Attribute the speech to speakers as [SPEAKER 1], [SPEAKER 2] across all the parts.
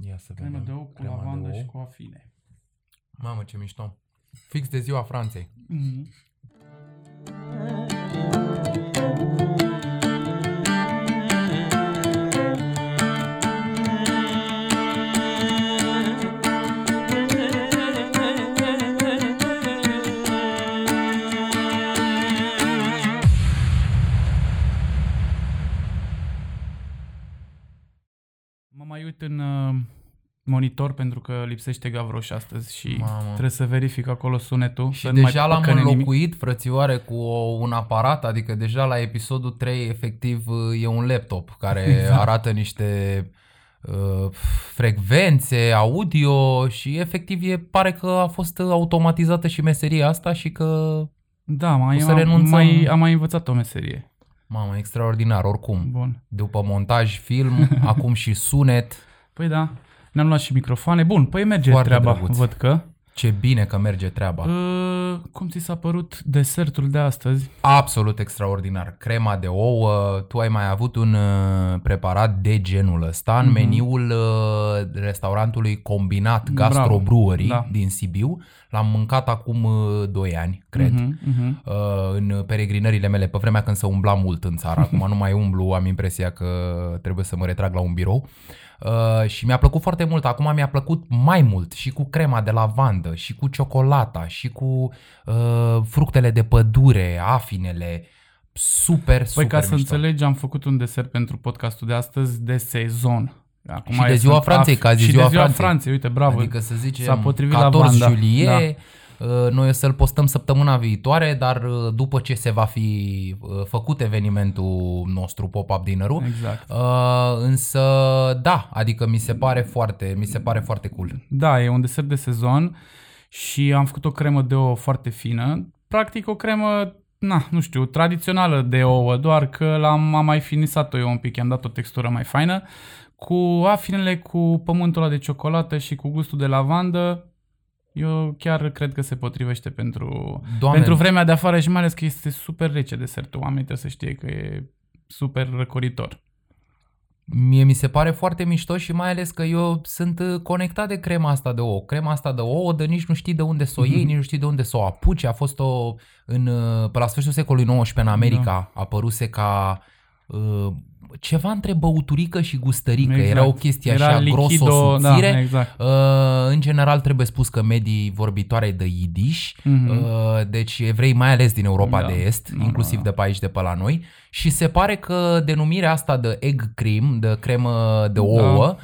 [SPEAKER 1] Ia să
[SPEAKER 2] Cremă
[SPEAKER 1] vedem.
[SPEAKER 2] de ou cu
[SPEAKER 1] Crema de
[SPEAKER 2] lavandă
[SPEAKER 1] ou.
[SPEAKER 2] și cu afine.
[SPEAKER 1] Mamă, ce mișto. Fix de ziua Franței.
[SPEAKER 2] Mhm. Mă mai uit în uh, monitor pentru că lipsește Gavroș astăzi și
[SPEAKER 1] Mamă.
[SPEAKER 2] trebuie să verific acolo sunetul.
[SPEAKER 1] Și
[SPEAKER 2] să nu mai
[SPEAKER 1] deja l-am
[SPEAKER 2] păcăne nimic.
[SPEAKER 1] înlocuit, frățioare, cu o, un aparat, adică deja la episodul 3 efectiv e un laptop care
[SPEAKER 2] Exact.
[SPEAKER 1] arată niște uh, frecvențe, audio și efectiv e, pare că a fost automatizată și meseria asta și că,
[SPEAKER 2] Da, mai,
[SPEAKER 1] O să
[SPEAKER 2] am,
[SPEAKER 1] renunțăm.
[SPEAKER 2] mai, am mai învățat o meserie.
[SPEAKER 1] mamă, extraordinar, oricum.
[SPEAKER 2] Bun.
[SPEAKER 1] După montaj, film, acum și sunet,
[SPEAKER 2] Păi da, ne-am luat și microfoane. Bun, păi merge
[SPEAKER 1] Foarte
[SPEAKER 2] treaba,
[SPEAKER 1] drăguț.
[SPEAKER 2] văd că.
[SPEAKER 1] ce bine că merge treaba.
[SPEAKER 2] Uh, cum ți s-a părut desertul de astăzi?
[SPEAKER 1] Absolut extraordinar. Crema de ouă, tu ai mai avut un uh, preparat de genul ăsta în
[SPEAKER 2] Mhm.
[SPEAKER 1] meniul uh, restaurantului Combinat
[SPEAKER 2] Bravo.
[SPEAKER 1] Gastro Brewery
[SPEAKER 2] Da.
[SPEAKER 1] din Sibiu. L-am mâncat acum uh, 2 ani, cred.
[SPEAKER 2] Mhm, mhm.
[SPEAKER 1] Uh, în peregrinările mele, pe vremea când se umbla mult în țară, acum nu mai umblu, am impresia că trebuie să mă retrag la un birou. Uh, și mi-a plăcut foarte mult, acum mi-a plăcut mai mult și cu crema de lavandă și cu ciocolata și cu uh, fructele de pădure, afinele, super,
[SPEAKER 2] Păi
[SPEAKER 1] super
[SPEAKER 2] ca să
[SPEAKER 1] mișto.
[SPEAKER 2] înțelegi, am făcut un desert pentru podcastul de astăzi de sezon. Acum
[SPEAKER 1] Și de
[SPEAKER 2] e-
[SPEAKER 1] ziua
[SPEAKER 2] sunt
[SPEAKER 1] Franței,
[SPEAKER 2] af-
[SPEAKER 1] că azi e
[SPEAKER 2] și
[SPEAKER 1] ziua
[SPEAKER 2] de ziua
[SPEAKER 1] Franței.
[SPEAKER 2] Franței. Uite, bravo.
[SPEAKER 1] Adică să zicem
[SPEAKER 2] S-a potrivit
[SPEAKER 1] 14
[SPEAKER 2] lavanda,
[SPEAKER 1] iulie, uh, noi o să-l postăm săptămâna viitoare, dar uh, după ce se va fi uh, făcut evenimentul nostru Pop-Up Dinner-ul,
[SPEAKER 2] Exact.
[SPEAKER 1] Uh, însă, da, adică mi se pare foarte, mi se pare foarte cool.
[SPEAKER 2] Da, e un desert de sezon și am făcut o cremă de ouă foarte fină. Practic o cremă, na, nu știu, tradițională de ouă, doar că l-am am mai finisat-o eu un pic, i-am dat o textură mai faină, cu afinele, cu pământul ăla de ciocolată și cu gustul de lavandă. Eu chiar cred că se potrivește pentru,
[SPEAKER 1] Doamne,
[SPEAKER 2] pentru vremea de afară și mai ales că este super rece desertul. Oamenii trebuie să știe că e super răcoritor.
[SPEAKER 1] mie mi se pare foarte mișto și mai ales că eu sunt uh, conectat de crema asta de ouă. Crema asta de ouă, de nici nu știi de unde să o iei,
[SPEAKER 2] Mhm.
[SPEAKER 1] nici nu știi de unde să o apuci. A fost o, în, uh, pe la sfârșitul secolului XIX în America, da. apăruse ca uh, ceva între băuturică și gustărică.
[SPEAKER 2] Exact.
[SPEAKER 1] Era o chestie
[SPEAKER 2] Era
[SPEAKER 1] așa
[SPEAKER 2] lichido,
[SPEAKER 1] gros,
[SPEAKER 2] da,
[SPEAKER 1] subțire.
[SPEAKER 2] exact.
[SPEAKER 1] Uh, în general trebuie spus că medii vorbitoare de Yiddish,
[SPEAKER 2] Mhm.
[SPEAKER 1] uh, deci evrei mai ales din Europa
[SPEAKER 2] Da.
[SPEAKER 1] de Est,
[SPEAKER 2] Da,
[SPEAKER 1] inclusiv
[SPEAKER 2] da,
[SPEAKER 1] de pe aici, de pe la noi, și se pare că denumirea asta de egg cream, de cremă de ouă, uh,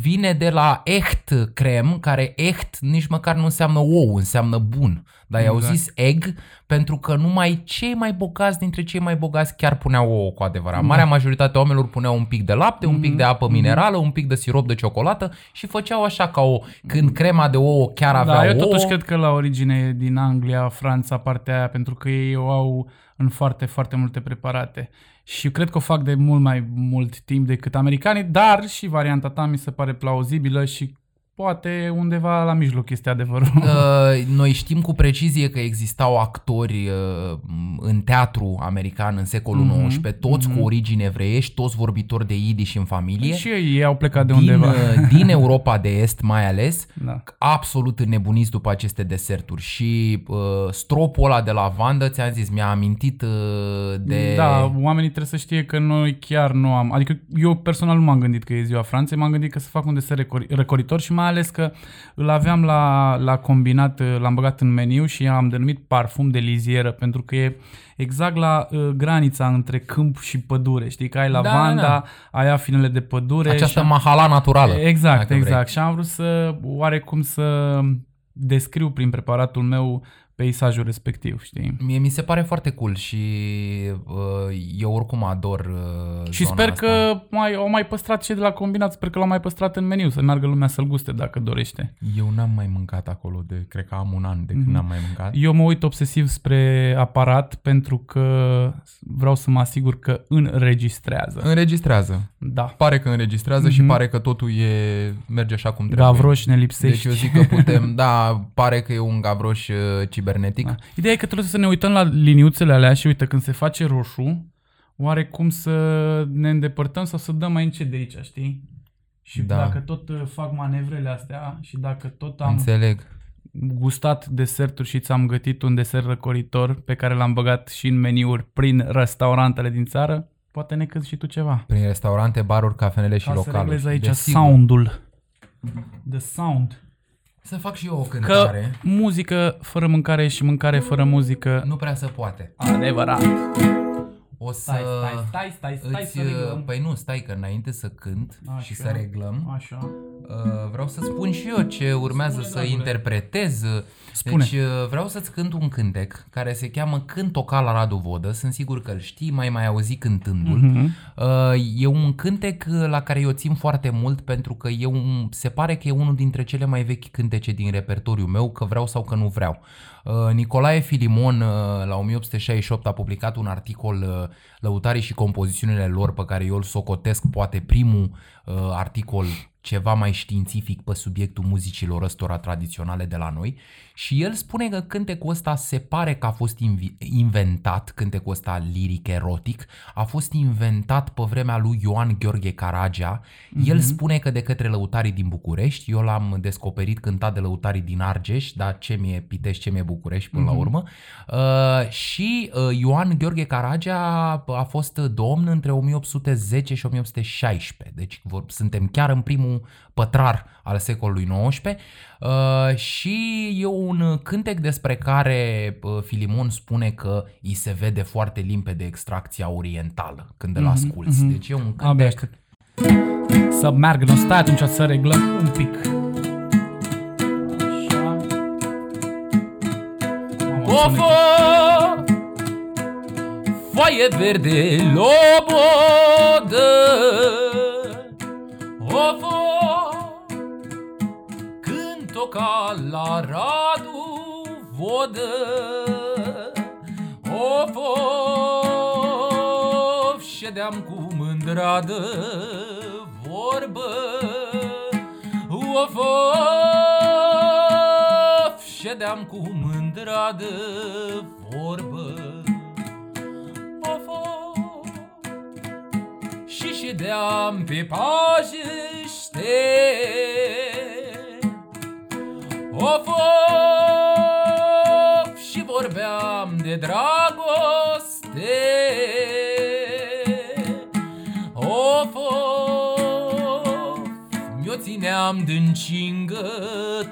[SPEAKER 1] vine de la echt crem, care echt nici măcar nu înseamnă ou, înseamnă bun. Dar i-au
[SPEAKER 2] Exact.
[SPEAKER 1] zis egg pentru că numai cei mai bogați dintre cei mai bogați chiar puneau ouă cu adevărat.
[SPEAKER 2] Da.
[SPEAKER 1] Marea majoritate a oamenilor puneau un pic de lapte, un pic de apă
[SPEAKER 2] Mhm.
[SPEAKER 1] minerală, un pic de sirop de ciocolată și făceau așa ca o... Când crema de ouă chiar avea
[SPEAKER 2] Da, eu
[SPEAKER 1] ouă...
[SPEAKER 2] totuși cred că la origine e din Anglia, Franța, partea aia, pentru că ei o au în foarte, foarte multe preparate. Și eu cred că o fac de mult mai mult timp decât americanii, dar și varianta ta mi se pare plauzibilă și poate undeva la mijloc este adevărul.
[SPEAKER 1] Uh, noi știm cu precizie că existau actori uh, în teatru american în secolul
[SPEAKER 2] Mhm,
[SPEAKER 1] XIX, toți
[SPEAKER 2] mhm.
[SPEAKER 1] cu origini evreiești, toți vorbitori de Yiddish în familie,
[SPEAKER 2] și ei au plecat de
[SPEAKER 1] din,
[SPEAKER 2] undeva.
[SPEAKER 1] uh, din Europa de Est mai ales,
[SPEAKER 2] Da.
[SPEAKER 1] absolut înnebuniți după aceste deserturi și uh, stropul ăla de lavandă, ți-am zis, mi-a amintit uh, de...
[SPEAKER 2] Da, oamenii trebuie să știe că noi chiar nu am... Adică eu personal nu m-am gândit că e ziua Franței, m-am gândit că să fac un desert recor- răcoritor și mai ales că îl aveam la, la combinat, l-am băgat în meniu și am denumit parfum de lizieră pentru că e exact la uh, granița între câmp și pădure. Știi că ai
[SPEAKER 1] Da,
[SPEAKER 2] lavanda,
[SPEAKER 1] da.
[SPEAKER 2] ai afinele de pădure.
[SPEAKER 1] Această
[SPEAKER 2] și
[SPEAKER 1] mahala naturală.
[SPEAKER 2] Exact,
[SPEAKER 1] dacă vrei.
[SPEAKER 2] exact. Și am vrut să oarecum să descriu prin preparatul meu peisajul respectiv, știi?
[SPEAKER 1] Mie mi se pare foarte cool și uh, eu oricum ador uh,
[SPEAKER 2] Și
[SPEAKER 1] zona
[SPEAKER 2] sper
[SPEAKER 1] asta.
[SPEAKER 2] că mai, au mai păstrat cei de la combinat, sper că l-au mai păstrat în meniu, să meargă lumea să-l guste dacă dorește.
[SPEAKER 1] Eu n-am mai mâncat acolo de, cred că am un an de când
[SPEAKER 2] Mhm.
[SPEAKER 1] n-am mai mâncat.
[SPEAKER 2] Eu mă uit obsesiv spre aparat pentru că vreau să mă asigur că înregistrează.
[SPEAKER 1] Înregistrează.
[SPEAKER 2] Da.
[SPEAKER 1] Pare că înregistrează și
[SPEAKER 2] Mhm.
[SPEAKER 1] pare că totul e merge așa cum trebuie.
[SPEAKER 2] Gavroș ne
[SPEAKER 1] Deci
[SPEAKER 2] lipsești.
[SPEAKER 1] eu zic că putem, da, pare că e un gavroș uh, cibernetic.
[SPEAKER 2] Da. Ideea e că trebuie să ne uităm la liniuțele alea și uite, când se face roșu, oare cum să ne îndepărtăm sau să dăm mai încet de aici, știi? Și
[SPEAKER 1] Da.
[SPEAKER 2] dacă tot uh, fac manevrele astea și dacă tot am
[SPEAKER 1] Înțeleg.
[SPEAKER 2] gustat deserturi și ți-am gătit un desert răcoritor pe care l-am băgat și în meniuri prin restaurantele din țară, poate ne câți și tu ceva.
[SPEAKER 1] Prin restaurante, baruri, cafenele și
[SPEAKER 2] Ca să
[SPEAKER 1] localuri.
[SPEAKER 2] reglezi aici
[SPEAKER 1] Desigur.
[SPEAKER 2] soundul. The sound.
[SPEAKER 1] Să fac și eu o
[SPEAKER 2] Că
[SPEAKER 1] cântare.
[SPEAKER 2] muzică fără mâncare și mâncare fără muzică.
[SPEAKER 1] Nu prea se poate.
[SPEAKER 2] Adevărat.
[SPEAKER 1] O să...
[SPEAKER 2] Stai, stai, stai, stai, stai
[SPEAKER 1] îți,
[SPEAKER 2] să reglăm.
[SPEAKER 1] Păi nu, stai că înainte să cânt
[SPEAKER 2] Așa.
[SPEAKER 1] și să reglăm,
[SPEAKER 2] Așa.
[SPEAKER 1] uh, vreau să spun și eu ce urmează
[SPEAKER 2] Spune,
[SPEAKER 1] să
[SPEAKER 2] dragule.
[SPEAKER 1] interpretez.
[SPEAKER 2] Spune.
[SPEAKER 1] Deci uh, vreau să-ți cânt un cântec care se cheamă Cânt toca la Radu Vodă. Sunt sigur că îl știi, mai mai auzit cântându-l.
[SPEAKER 2] Mhm.
[SPEAKER 1] Uh, E un cântec uh, la care eu țin foarte mult pentru că e un, se pare că e unul dintre cele mai vechi cântece din repertoriul meu, că vreau sau că nu vreau. Uh, Nicolae Filimon uh, la 1868 a publicat un articol uh, Lăutarii și compozițiunile lor pe care eu îl socotesc poate primul uh, articol ceva mai științific pe subiectul muzicilor ăstora tradiționale de la noi și el spune că cântecul ăsta se pare că a fost invi- inventat, cântecul ăsta liric erotic, a fost inventat pe vremea lui Ioan Gheorghe Caragea. El spune că de către lăutarii din București, eu l-am descoperit cântat de lăutarii din Argeș, dar ce mi-e Pitești, ce mi-e București până la urmă. Uh, și uh, Ioan Gheorghe Caragea a fost domn între 1810 și 1816, deci vor, suntem chiar în primul pătrar al secolului XIX uh, și e un cântec despre care uh, Filimon spune că îi se vede foarte limpede extracția orientală când îl asculți. Deci e un cântec...
[SPEAKER 2] Abia aștept. Să meargă, nu stai atunci să reglăm un pic. Așa. Mamă,
[SPEAKER 1] O
[SPEAKER 2] sunet.
[SPEAKER 1] fă, foaie verde lobodă O fă, cânt o ca la Radu vodă. O fă, ședeam cu mândradă vorbă. O fă, ședeam cu mândradă vorbă Și ședeam pe pajește Of, of, Și vorbeam de dragoste. Of, of, Mi-o țineam din cingătoare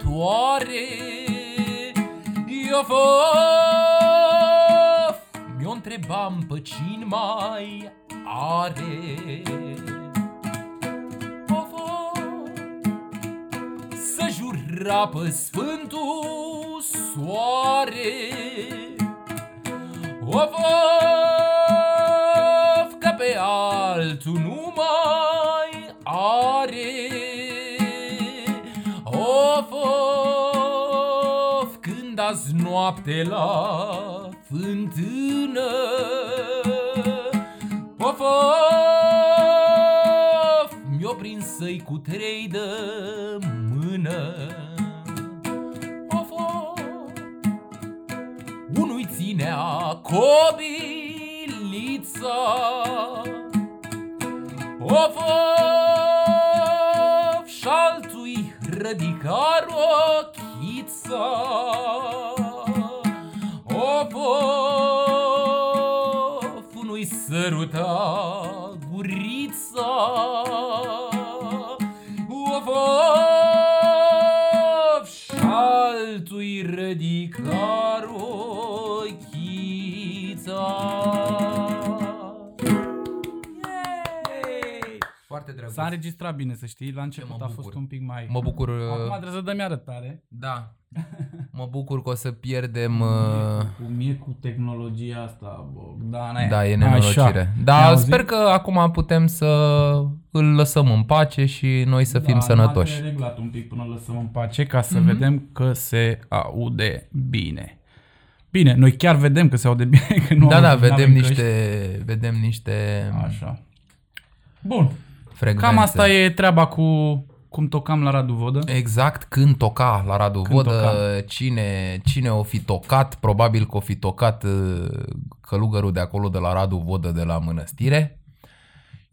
[SPEAKER 1] Of, of, Mi-o întrebam pe cine mai are. Of, of, Să jura pe Sfântul Soare. Of, of, că pe altul nu mai are. Of, of, când azi noapte la fântână Of, of, mi-o prins să-i cu trei de mână. Of, of, unui ținea cobilița. Of, of, și-altui rădica rochița. Of, of, unui săruta gurița Of, of, și-altui rădica rochița Yay! Foarte drăguț.
[SPEAKER 2] S-a înregistrat bine, să știi. La început
[SPEAKER 1] mă
[SPEAKER 2] a fost
[SPEAKER 1] bucur.
[SPEAKER 2] un pic mai...
[SPEAKER 1] Mă bucur...
[SPEAKER 2] Acum
[SPEAKER 1] uh,
[SPEAKER 2] trebuie să dăm arătare.
[SPEAKER 1] Da. Mă bucur că o să pierdem... uh,
[SPEAKER 2] Cu mie cu tehnologia asta, Bogdane.
[SPEAKER 1] Da, e
[SPEAKER 2] Așa.
[SPEAKER 1] nenorocire.
[SPEAKER 2] Ne
[SPEAKER 1] Dar
[SPEAKER 2] auzim?
[SPEAKER 1] sper că acum putem să îl lăsăm în pace și noi să fim
[SPEAKER 2] da,
[SPEAKER 1] sănătoși.
[SPEAKER 2] am reglat un pic până lăsăm în pace ca
[SPEAKER 1] Mhm.
[SPEAKER 2] să vedem că se aude bine. Bine, noi chiar vedem că se aude bine, că nu
[SPEAKER 1] Da,
[SPEAKER 2] auzim,
[SPEAKER 1] da, vedem
[SPEAKER 2] n-avem
[SPEAKER 1] niște, vedem niște
[SPEAKER 2] căști. Așa. Bun.
[SPEAKER 1] frecvențe.
[SPEAKER 2] Cam asta e treaba cu cum tocam la Radu Vodă.
[SPEAKER 1] Exact când toca la Radu
[SPEAKER 2] Când
[SPEAKER 1] Vodă,
[SPEAKER 2] toca.
[SPEAKER 1] cine, cine o fi tocat, probabil că o fi tocat uh, călugărul de acolo de la Radu Vodă de la mănăstire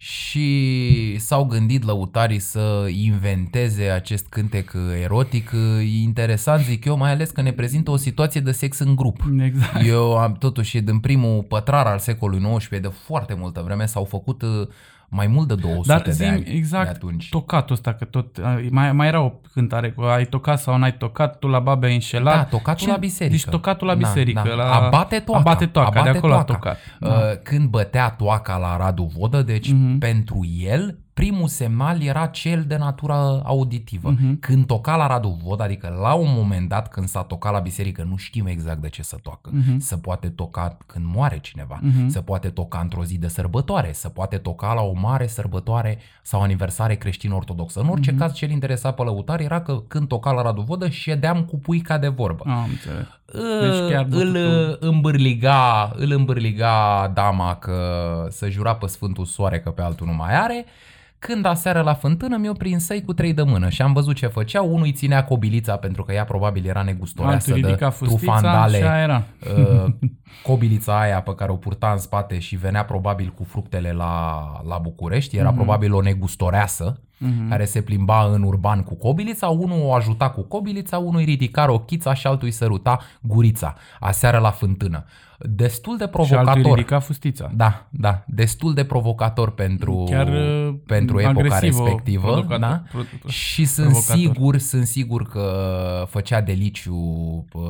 [SPEAKER 1] și s-au gândit lăutarii să inventeze acest cântec erotic. E interesant, zic eu, mai ales că ne prezintă o situație de sex în grup.
[SPEAKER 2] Exact.
[SPEAKER 1] Eu am totuși din primul pătrar al secolului XIX de foarte multă vreme s-au făcut uh, mai mult de 200
[SPEAKER 2] Dar
[SPEAKER 1] de
[SPEAKER 2] zi
[SPEAKER 1] ani
[SPEAKER 2] exact
[SPEAKER 1] de atunci.
[SPEAKER 2] tocatul ăsta, că tot, mai, mai era o cântare cu ai tocat sau n-ai tocat, tu la babe ai înșelat.
[SPEAKER 1] Da, tocatul la biserică.
[SPEAKER 2] Deci tocatul la
[SPEAKER 1] Da,
[SPEAKER 2] biserică.
[SPEAKER 1] da.
[SPEAKER 2] La...
[SPEAKER 1] Abate toaca.
[SPEAKER 2] Abate toaca,
[SPEAKER 1] Abate
[SPEAKER 2] de acolo a
[SPEAKER 1] toaca.
[SPEAKER 2] tocat.
[SPEAKER 1] Uh,
[SPEAKER 2] Da.
[SPEAKER 1] Când bătea toaca la Radu Vodă, deci
[SPEAKER 2] Mhm.
[SPEAKER 1] pentru el primul semnal era cel de natură auditivă.
[SPEAKER 2] Mhm.
[SPEAKER 1] Când toca la Radu Vodă, adică la un moment dat când s-a tocat la biserică, nu știm exact de ce să toacă.
[SPEAKER 2] Mhm.
[SPEAKER 1] Se poate toca când moare cineva,
[SPEAKER 2] Mhm.
[SPEAKER 1] se poate toca într-o zi de sărbătoare, se poate toca la o mare sărbătoare sau aniversare creștin-ortodoxă. În orice
[SPEAKER 2] Mhm.
[SPEAKER 1] caz, ce îl interesa pe lăutar era că când toca la Radu Vodă, ședeam cu puica de vorbă.
[SPEAKER 2] Am înțeles.
[SPEAKER 1] Deci
[SPEAKER 2] chiar
[SPEAKER 1] îl
[SPEAKER 2] bătutul.
[SPEAKER 1] îmbârliga, îl îmbârliga dama că să jura pe Sfântul Soare că pe altul nu mai are. Când aseară la fântână mi-o prinsei cu trei de mână și am văzut ce făceau. Unul îi ținea cobilița pentru că ea probabil era negustoreasă
[SPEAKER 2] Altul
[SPEAKER 1] de
[SPEAKER 2] ridica fustița
[SPEAKER 1] trufandale.
[SPEAKER 2] și aia era.
[SPEAKER 1] Uh, cobilița aia pe care o purta în spate și venea probabil cu fructele la, la București. Era probabil o negustoreasă
[SPEAKER 2] Mhm.
[SPEAKER 1] care se plimba în urban cu cobilița, unul o ajuta cu cobilița, unul îi ridica rochița și altul îi săruta gurița, aseară la fântână. Destul de
[SPEAKER 2] Și altul
[SPEAKER 1] provocator.
[SPEAKER 2] ridica fustița.
[SPEAKER 1] Da, da, destul de provocator pentru,
[SPEAKER 2] Chiar, uh,
[SPEAKER 1] pentru epoca
[SPEAKER 2] agresivă,
[SPEAKER 1] respectivă.
[SPEAKER 2] provocator-
[SPEAKER 1] Da?
[SPEAKER 2] pro- pro-
[SPEAKER 1] Și sunt
[SPEAKER 2] provocator.
[SPEAKER 1] sigur, sunt sigur că făcea deliciu. uh,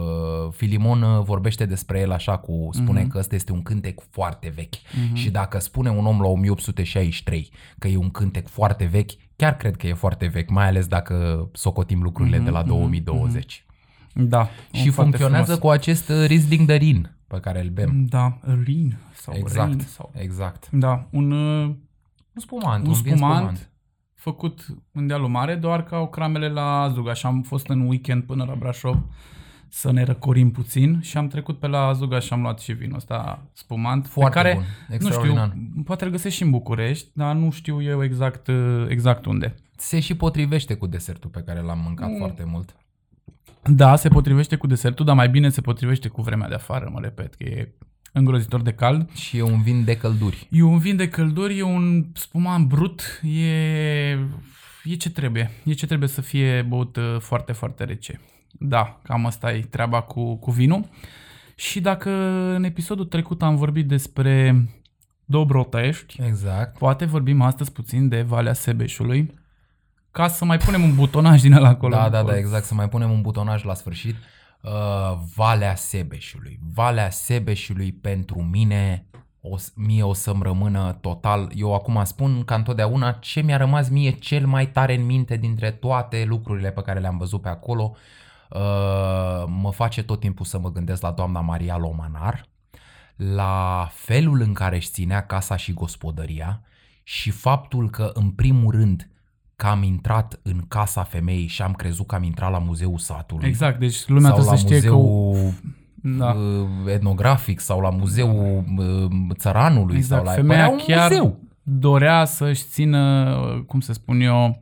[SPEAKER 1] Filimon uh, vorbește despre el așa cu, spune
[SPEAKER 2] Mhm.
[SPEAKER 1] că ăsta este un cântec foarte vechi. Și dacă spune un om la 1863 că e un cântec foarte vechi, chiar cred că e foarte vechi, mai ales dacă socotim lucrurile
[SPEAKER 2] Mhm,
[SPEAKER 1] de la 2020.
[SPEAKER 2] Da.
[SPEAKER 1] Și
[SPEAKER 2] un foarte
[SPEAKER 1] funcționează
[SPEAKER 2] frumos.
[SPEAKER 1] cu acest uh, Riesling de Rin pe care îl bem.
[SPEAKER 2] Da, Rin sau
[SPEAKER 1] Exact,
[SPEAKER 2] Rin sau...
[SPEAKER 1] exact.
[SPEAKER 2] Da, un, uh,
[SPEAKER 1] Un spumant,
[SPEAKER 2] un
[SPEAKER 1] un vin
[SPEAKER 2] spumant,
[SPEAKER 1] spumant.
[SPEAKER 2] făcut în dealul mare, doar că au cramele la Azuga și am fost în weekend până la Brașov să ne răcorim puțin și am trecut pe la Azuga și am luat și vinul ăsta spumant,
[SPEAKER 1] Foarte
[SPEAKER 2] pe care,
[SPEAKER 1] bun,
[SPEAKER 2] nu
[SPEAKER 1] extraordinar.
[SPEAKER 2] știu, poate îl găsești și în București, dar nu știu eu exact, uh, exact unde.
[SPEAKER 1] Se și potrivește cu desertul pe care l-am mâncat
[SPEAKER 2] Mm.
[SPEAKER 1] foarte mult.
[SPEAKER 2] Da, se potrivește cu desertul, dar mai bine se potrivește cu vremea de afară, mă repet, că e îngrozitor de cald.
[SPEAKER 1] Și e un vin de călduri.
[SPEAKER 2] E un vin de călduri, e un spumant brut, e, e ce trebuie. E ce trebuie să fie băut uh, foarte, foarte rece. Da, cam asta e treaba cu, cu vinul. Și dacă în episodul trecut am vorbit despre Dobrotești,
[SPEAKER 1] Exact.
[SPEAKER 2] poate vorbim astăzi puțin de Valea Sebeșului, ca să mai punem un butonaj din ăla acolo.
[SPEAKER 1] Da, da, da, exact. Să mai punem un butonaj la sfârșit. Uh, Valea Sebeșului. Valea Sebeșului pentru mine, o, s- mie o să-mi rămână total. Eu acum spun ca întotdeauna ce mi-a rămas mie cel mai tare în minte dintre toate lucrurile pe care le-am văzut pe acolo. Uh, mă face tot timpul să mă gândesc la doamna Maria Lomanar, la felul în care își ținea casa și gospodăria și faptul că, în primul rând, că am intrat în casa femeii și am crezut că am intrat la muzeul satului.
[SPEAKER 2] Exact, deci lumea
[SPEAKER 1] sau la
[SPEAKER 2] trebuie să știe că...
[SPEAKER 1] muzeul
[SPEAKER 2] Da.
[SPEAKER 1] uh, etnografic sau la muzeul uh, țăranului
[SPEAKER 2] Exact,
[SPEAKER 1] sau la
[SPEAKER 2] femeia
[SPEAKER 1] Părea un
[SPEAKER 2] chiar
[SPEAKER 1] muzeu.
[SPEAKER 2] dorea să-și țină, cum să spun eu,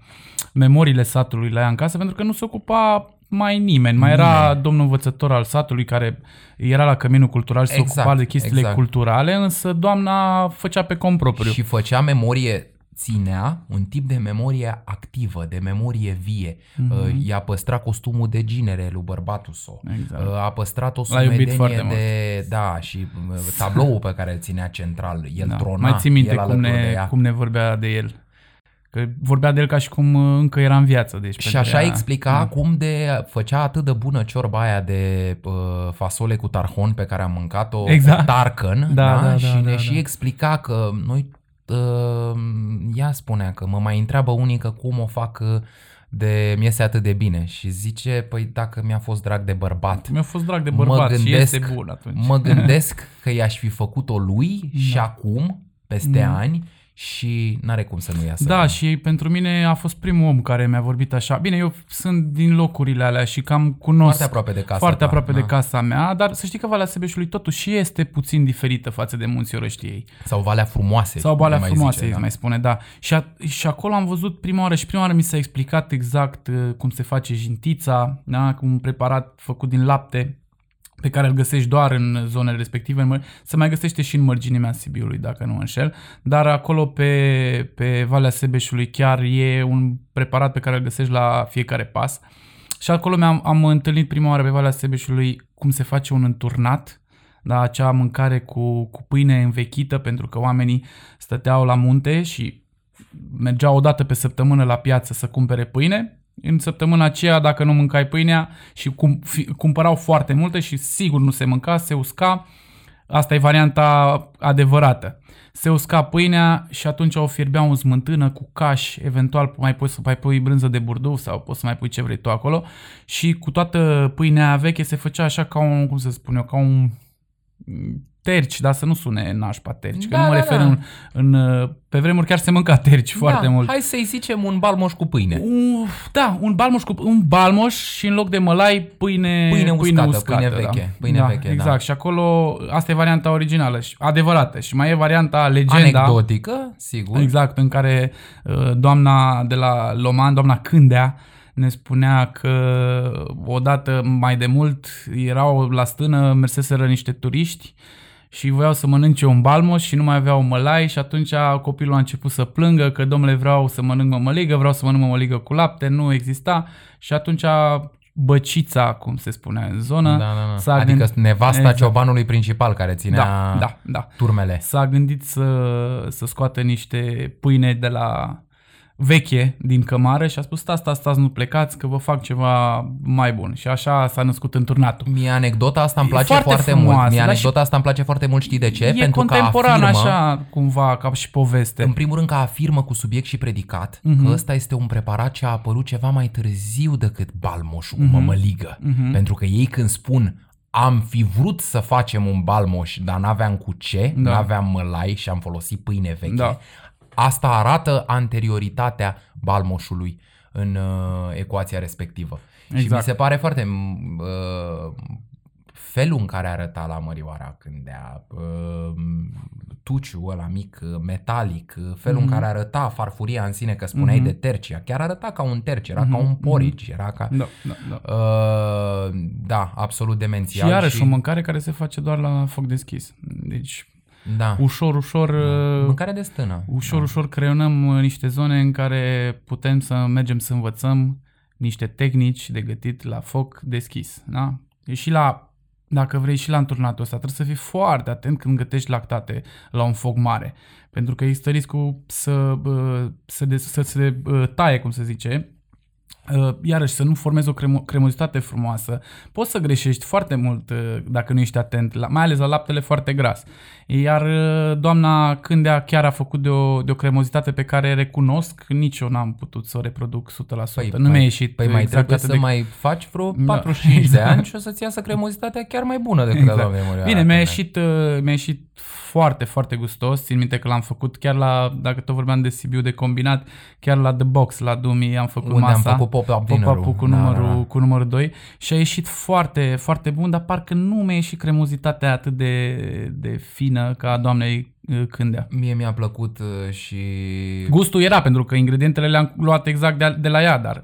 [SPEAKER 2] memoriile satului la ea în casă, pentru că nu se ocupa mai nimeni. Mai era
[SPEAKER 1] Nimeni.
[SPEAKER 2] domnul învățător al satului care era la căminul cultural și se
[SPEAKER 1] Exact,
[SPEAKER 2] ocupa de chestiile
[SPEAKER 1] exact.
[SPEAKER 2] culturale, însă doamna făcea pe cont propriu.
[SPEAKER 1] Și făcea memorie, ținea un tip de memorie activă, de memorie vie. Mm-hmm. I-a păstrat costumul de ginere lui bărbatul său.
[SPEAKER 2] Mhm. Exact.
[SPEAKER 1] A păstrat o
[SPEAKER 2] L-a iubit
[SPEAKER 1] sumedenie
[SPEAKER 2] foarte
[SPEAKER 1] de... Da, și uh, tabloul pe care îl ținea central. El
[SPEAKER 2] Da.
[SPEAKER 1] trona,
[SPEAKER 2] Mai ții minte
[SPEAKER 1] el
[SPEAKER 2] cum
[SPEAKER 1] alături de
[SPEAKER 2] ne,
[SPEAKER 1] ea.
[SPEAKER 2] cum ne vorbea de el. Că vorbea de el ca și cum uh, încă era în viață. Deci
[SPEAKER 1] Și
[SPEAKER 2] pentru
[SPEAKER 1] așa
[SPEAKER 2] ea-
[SPEAKER 1] explica
[SPEAKER 2] Da.
[SPEAKER 1] cum de făcea atât de bună ciorba aia de uh, fasole cu tarhon pe care am mâncat-o
[SPEAKER 2] Exact.
[SPEAKER 1] tarcan,
[SPEAKER 2] Da,
[SPEAKER 1] da,
[SPEAKER 2] da, da,
[SPEAKER 1] și ne
[SPEAKER 2] da,
[SPEAKER 1] și
[SPEAKER 2] da.
[SPEAKER 1] explica că noi uh, ea spunea că mă mai întreabă unii că cum o fac uh, de mi atât de bine și zice, păi dacă mi-a fost drag de bărbat,
[SPEAKER 2] Mi-a fost drag de bărbat și este bun atunci.
[SPEAKER 1] mă gândesc că i-aș fi făcut-o lui și
[SPEAKER 2] Da.
[SPEAKER 1] acum, peste
[SPEAKER 2] Mm.
[SPEAKER 1] ani, și n-are cum să nu iasă.
[SPEAKER 2] Da,
[SPEAKER 1] bine.
[SPEAKER 2] și pentru mine a fost primul om care mi-a vorbit așa. Bine, eu sunt din locurile alea și cam cunosc
[SPEAKER 1] Foarte aproape de casa
[SPEAKER 2] foarte
[SPEAKER 1] ta,
[SPEAKER 2] aproape
[SPEAKER 1] da.
[SPEAKER 2] de casa mea, dar să știi că Valea Sebeșului totuși este puțin diferită față de Munții Orăștiei.
[SPEAKER 1] Sau Valea Frumoase.
[SPEAKER 2] Sau Valea
[SPEAKER 1] le mai
[SPEAKER 2] Frumoase,
[SPEAKER 1] zice,
[SPEAKER 2] îți mai spune, da. Și, a, și acolo am văzut prima oară și prima oară mi s-a explicat exact uh, cum se face jintița, da? un preparat făcut din lapte, pe care îl găsești doar în zonele respective, în măr- se mai găsește și în mărginimea Sibiului, dacă nu mă înșel, dar acolo pe, pe Valea Sebeșului chiar e un preparat pe care îl găsești la fiecare pas. Și acolo mi-am am întâlnit prima oară pe Valea Sebeșului cum se face un înturnat, da, acea mâncare cu, cu pâine învechită, pentru că oamenii stăteau la munte și mergeau o dată pe săptămână la piață să cumpere pâine. În săptămâna aceea, dacă nu mâncai pâinea și cum, fi, cumpărau foarte multe și sigur nu se mânca, se usca, asta e varianta adevărată. Se usca pâinea și atunci o fierbeau în smântână cu caș, eventual mai poți să mai pui brânză de burduf sau poți să mai pui ce vrei tu acolo și cu toată pâinea veche se făcea așa ca un, cum să spun eu, ca un terci, dar să nu sune nașpa terci,
[SPEAKER 1] Da,
[SPEAKER 2] că nu mă
[SPEAKER 1] da,
[SPEAKER 2] refer
[SPEAKER 1] da.
[SPEAKER 2] în, în... Pe vremuri chiar se mânca terci foarte
[SPEAKER 1] da,
[SPEAKER 2] mult.
[SPEAKER 1] Hai să-i zicem un balmoș cu pâine.
[SPEAKER 2] Uf, da, un balmoș cu un balmoș și în loc de mălai pâine
[SPEAKER 1] Pâine uscată, pâine
[SPEAKER 2] da.
[SPEAKER 1] veche, pâine
[SPEAKER 2] da,
[SPEAKER 1] veche, da.
[SPEAKER 2] Exact, și acolo asta e varianta originală și adevărată și mai e varianta legenda
[SPEAKER 1] Anecdotică, sigur.
[SPEAKER 2] Exact, în care uh, doamna de la Loman, doamna Cândea, ne spunea că odată mai de mult erau la stână, merseseră niște turiști și voiau să mănânce un balmoș și nu mai aveau mălai și atunci copilul a început să plângă că domnule vreau să mănânc mămăligă, vreau să mănânc mămăligă cu lapte, nu exista și atunci băcița, cum se spune în zonă,
[SPEAKER 1] Da, da, da.
[SPEAKER 2] s-a
[SPEAKER 1] Adică
[SPEAKER 2] gândit-
[SPEAKER 1] nevasta
[SPEAKER 2] Exact.
[SPEAKER 1] ciobanului principal care ținea
[SPEAKER 2] Da, da, da.
[SPEAKER 1] turmele.
[SPEAKER 2] S-a gândit să, să scoată niște pâine de la veche din cămară și a spus stați, stați, stați, nu plecați că vă fac ceva mai bun. Și așa s-a născut înturnatul.
[SPEAKER 1] Mie anecdota asta îmi
[SPEAKER 2] E
[SPEAKER 1] place
[SPEAKER 2] foarte
[SPEAKER 1] foarte,
[SPEAKER 2] frumoasă,
[SPEAKER 1] mult. Mie
[SPEAKER 2] dar
[SPEAKER 1] anecdota asta îmi place foarte mult, știi de ce?
[SPEAKER 2] e
[SPEAKER 1] Pentru că
[SPEAKER 2] contemporan
[SPEAKER 1] afirmă,
[SPEAKER 2] așa cumva ca și poveste.
[SPEAKER 1] În primul rând că afirmă cu subiect și predicat
[SPEAKER 2] Mhm.
[SPEAKER 1] că ăsta este un preparat ce a apărut ceva mai târziu decât balmoșul
[SPEAKER 2] Mhm.
[SPEAKER 1] cu mămăligă. Pentru că ei când spun am fi vrut să facem un balmoș, dar n-aveam cu ce,
[SPEAKER 2] Da.
[SPEAKER 1] n-aveam mălai și am folosit pâine veche.
[SPEAKER 2] Da.
[SPEAKER 1] Asta arată anterioritatea balmoșului în uh, ecuația respectivă. Și mi
[SPEAKER 2] Exact.
[SPEAKER 1] se pare foarte m, uh, felul în care arăta la Mărioara Cândea, uh, tuciul ăla mic, uh, metalic, uh, felul
[SPEAKER 2] Mhm.
[SPEAKER 1] în care arăta farfuria în sine, că spuneai de tercia, chiar arăta ca un terci, era ca un porridge, era ca...
[SPEAKER 2] Da, da, da.
[SPEAKER 1] Uh, da, absolut
[SPEAKER 2] Și
[SPEAKER 1] demențial.
[SPEAKER 2] iarăși o mâncare care se face doar la foc deschis. Deci
[SPEAKER 1] da,
[SPEAKER 2] ușor, ușor... uh,
[SPEAKER 1] mâncare de stână.
[SPEAKER 2] Ușor, ușor creionăm uh, niște zone în care putem să mergem să învățăm niște tehnici de gătit la foc deschis. Da? Deci și la, dacă vrei, și la înturnatul ăsta, trebuie să fii foarte atent când gătești lactate la un foc mare. Pentru că există riscul să, uh, să, de, să se uh, taie, cum se zice, Uh, iarăși să nu formezi o cremo- cremozitate frumoasă. Poți să greșești foarte mult uh, dacă nu ești atent, la, mai ales la laptele foarte gras. Iar uh, doamna Cândea chiar a făcut de o, de o cremozitate pe care recunosc, nici eu n-am putut să o reproduc 100%. nu mi-a
[SPEAKER 1] mai,
[SPEAKER 2] ieșit
[SPEAKER 1] Păi mai
[SPEAKER 2] exact
[SPEAKER 1] trebuie
[SPEAKER 2] atât
[SPEAKER 1] să
[SPEAKER 2] de...
[SPEAKER 1] mai faci vreo
[SPEAKER 2] Da,
[SPEAKER 1] 45 de
[SPEAKER 2] exact.
[SPEAKER 1] ani și o să-ți iasă cremozitatea chiar mai bună decât exact. la memoria.
[SPEAKER 2] Bine, mi-a ieșit, uh, mi-a ieșit foarte, foarte gustos. Țin minte că l-am făcut chiar la, dacă tot vorbeam de Sibiu de combinat, chiar la The Box, la Dumi, am făcut
[SPEAKER 1] Unde am
[SPEAKER 2] masa.
[SPEAKER 1] făcut pop-up dinner-ul.
[SPEAKER 2] pop-up cu
[SPEAKER 1] Da,
[SPEAKER 2] numărul,
[SPEAKER 1] da, da.
[SPEAKER 2] cu numărul 2 și a ieșit foarte, foarte bun, dar parcă nu mi-a ieșit cremozitatea atât de, de fină ca a doamnei uh, Cândea.
[SPEAKER 1] Mie mi-a plăcut uh, și...
[SPEAKER 2] Gustul era, pentru că ingredientele le-am luat exact de, de la ea, dar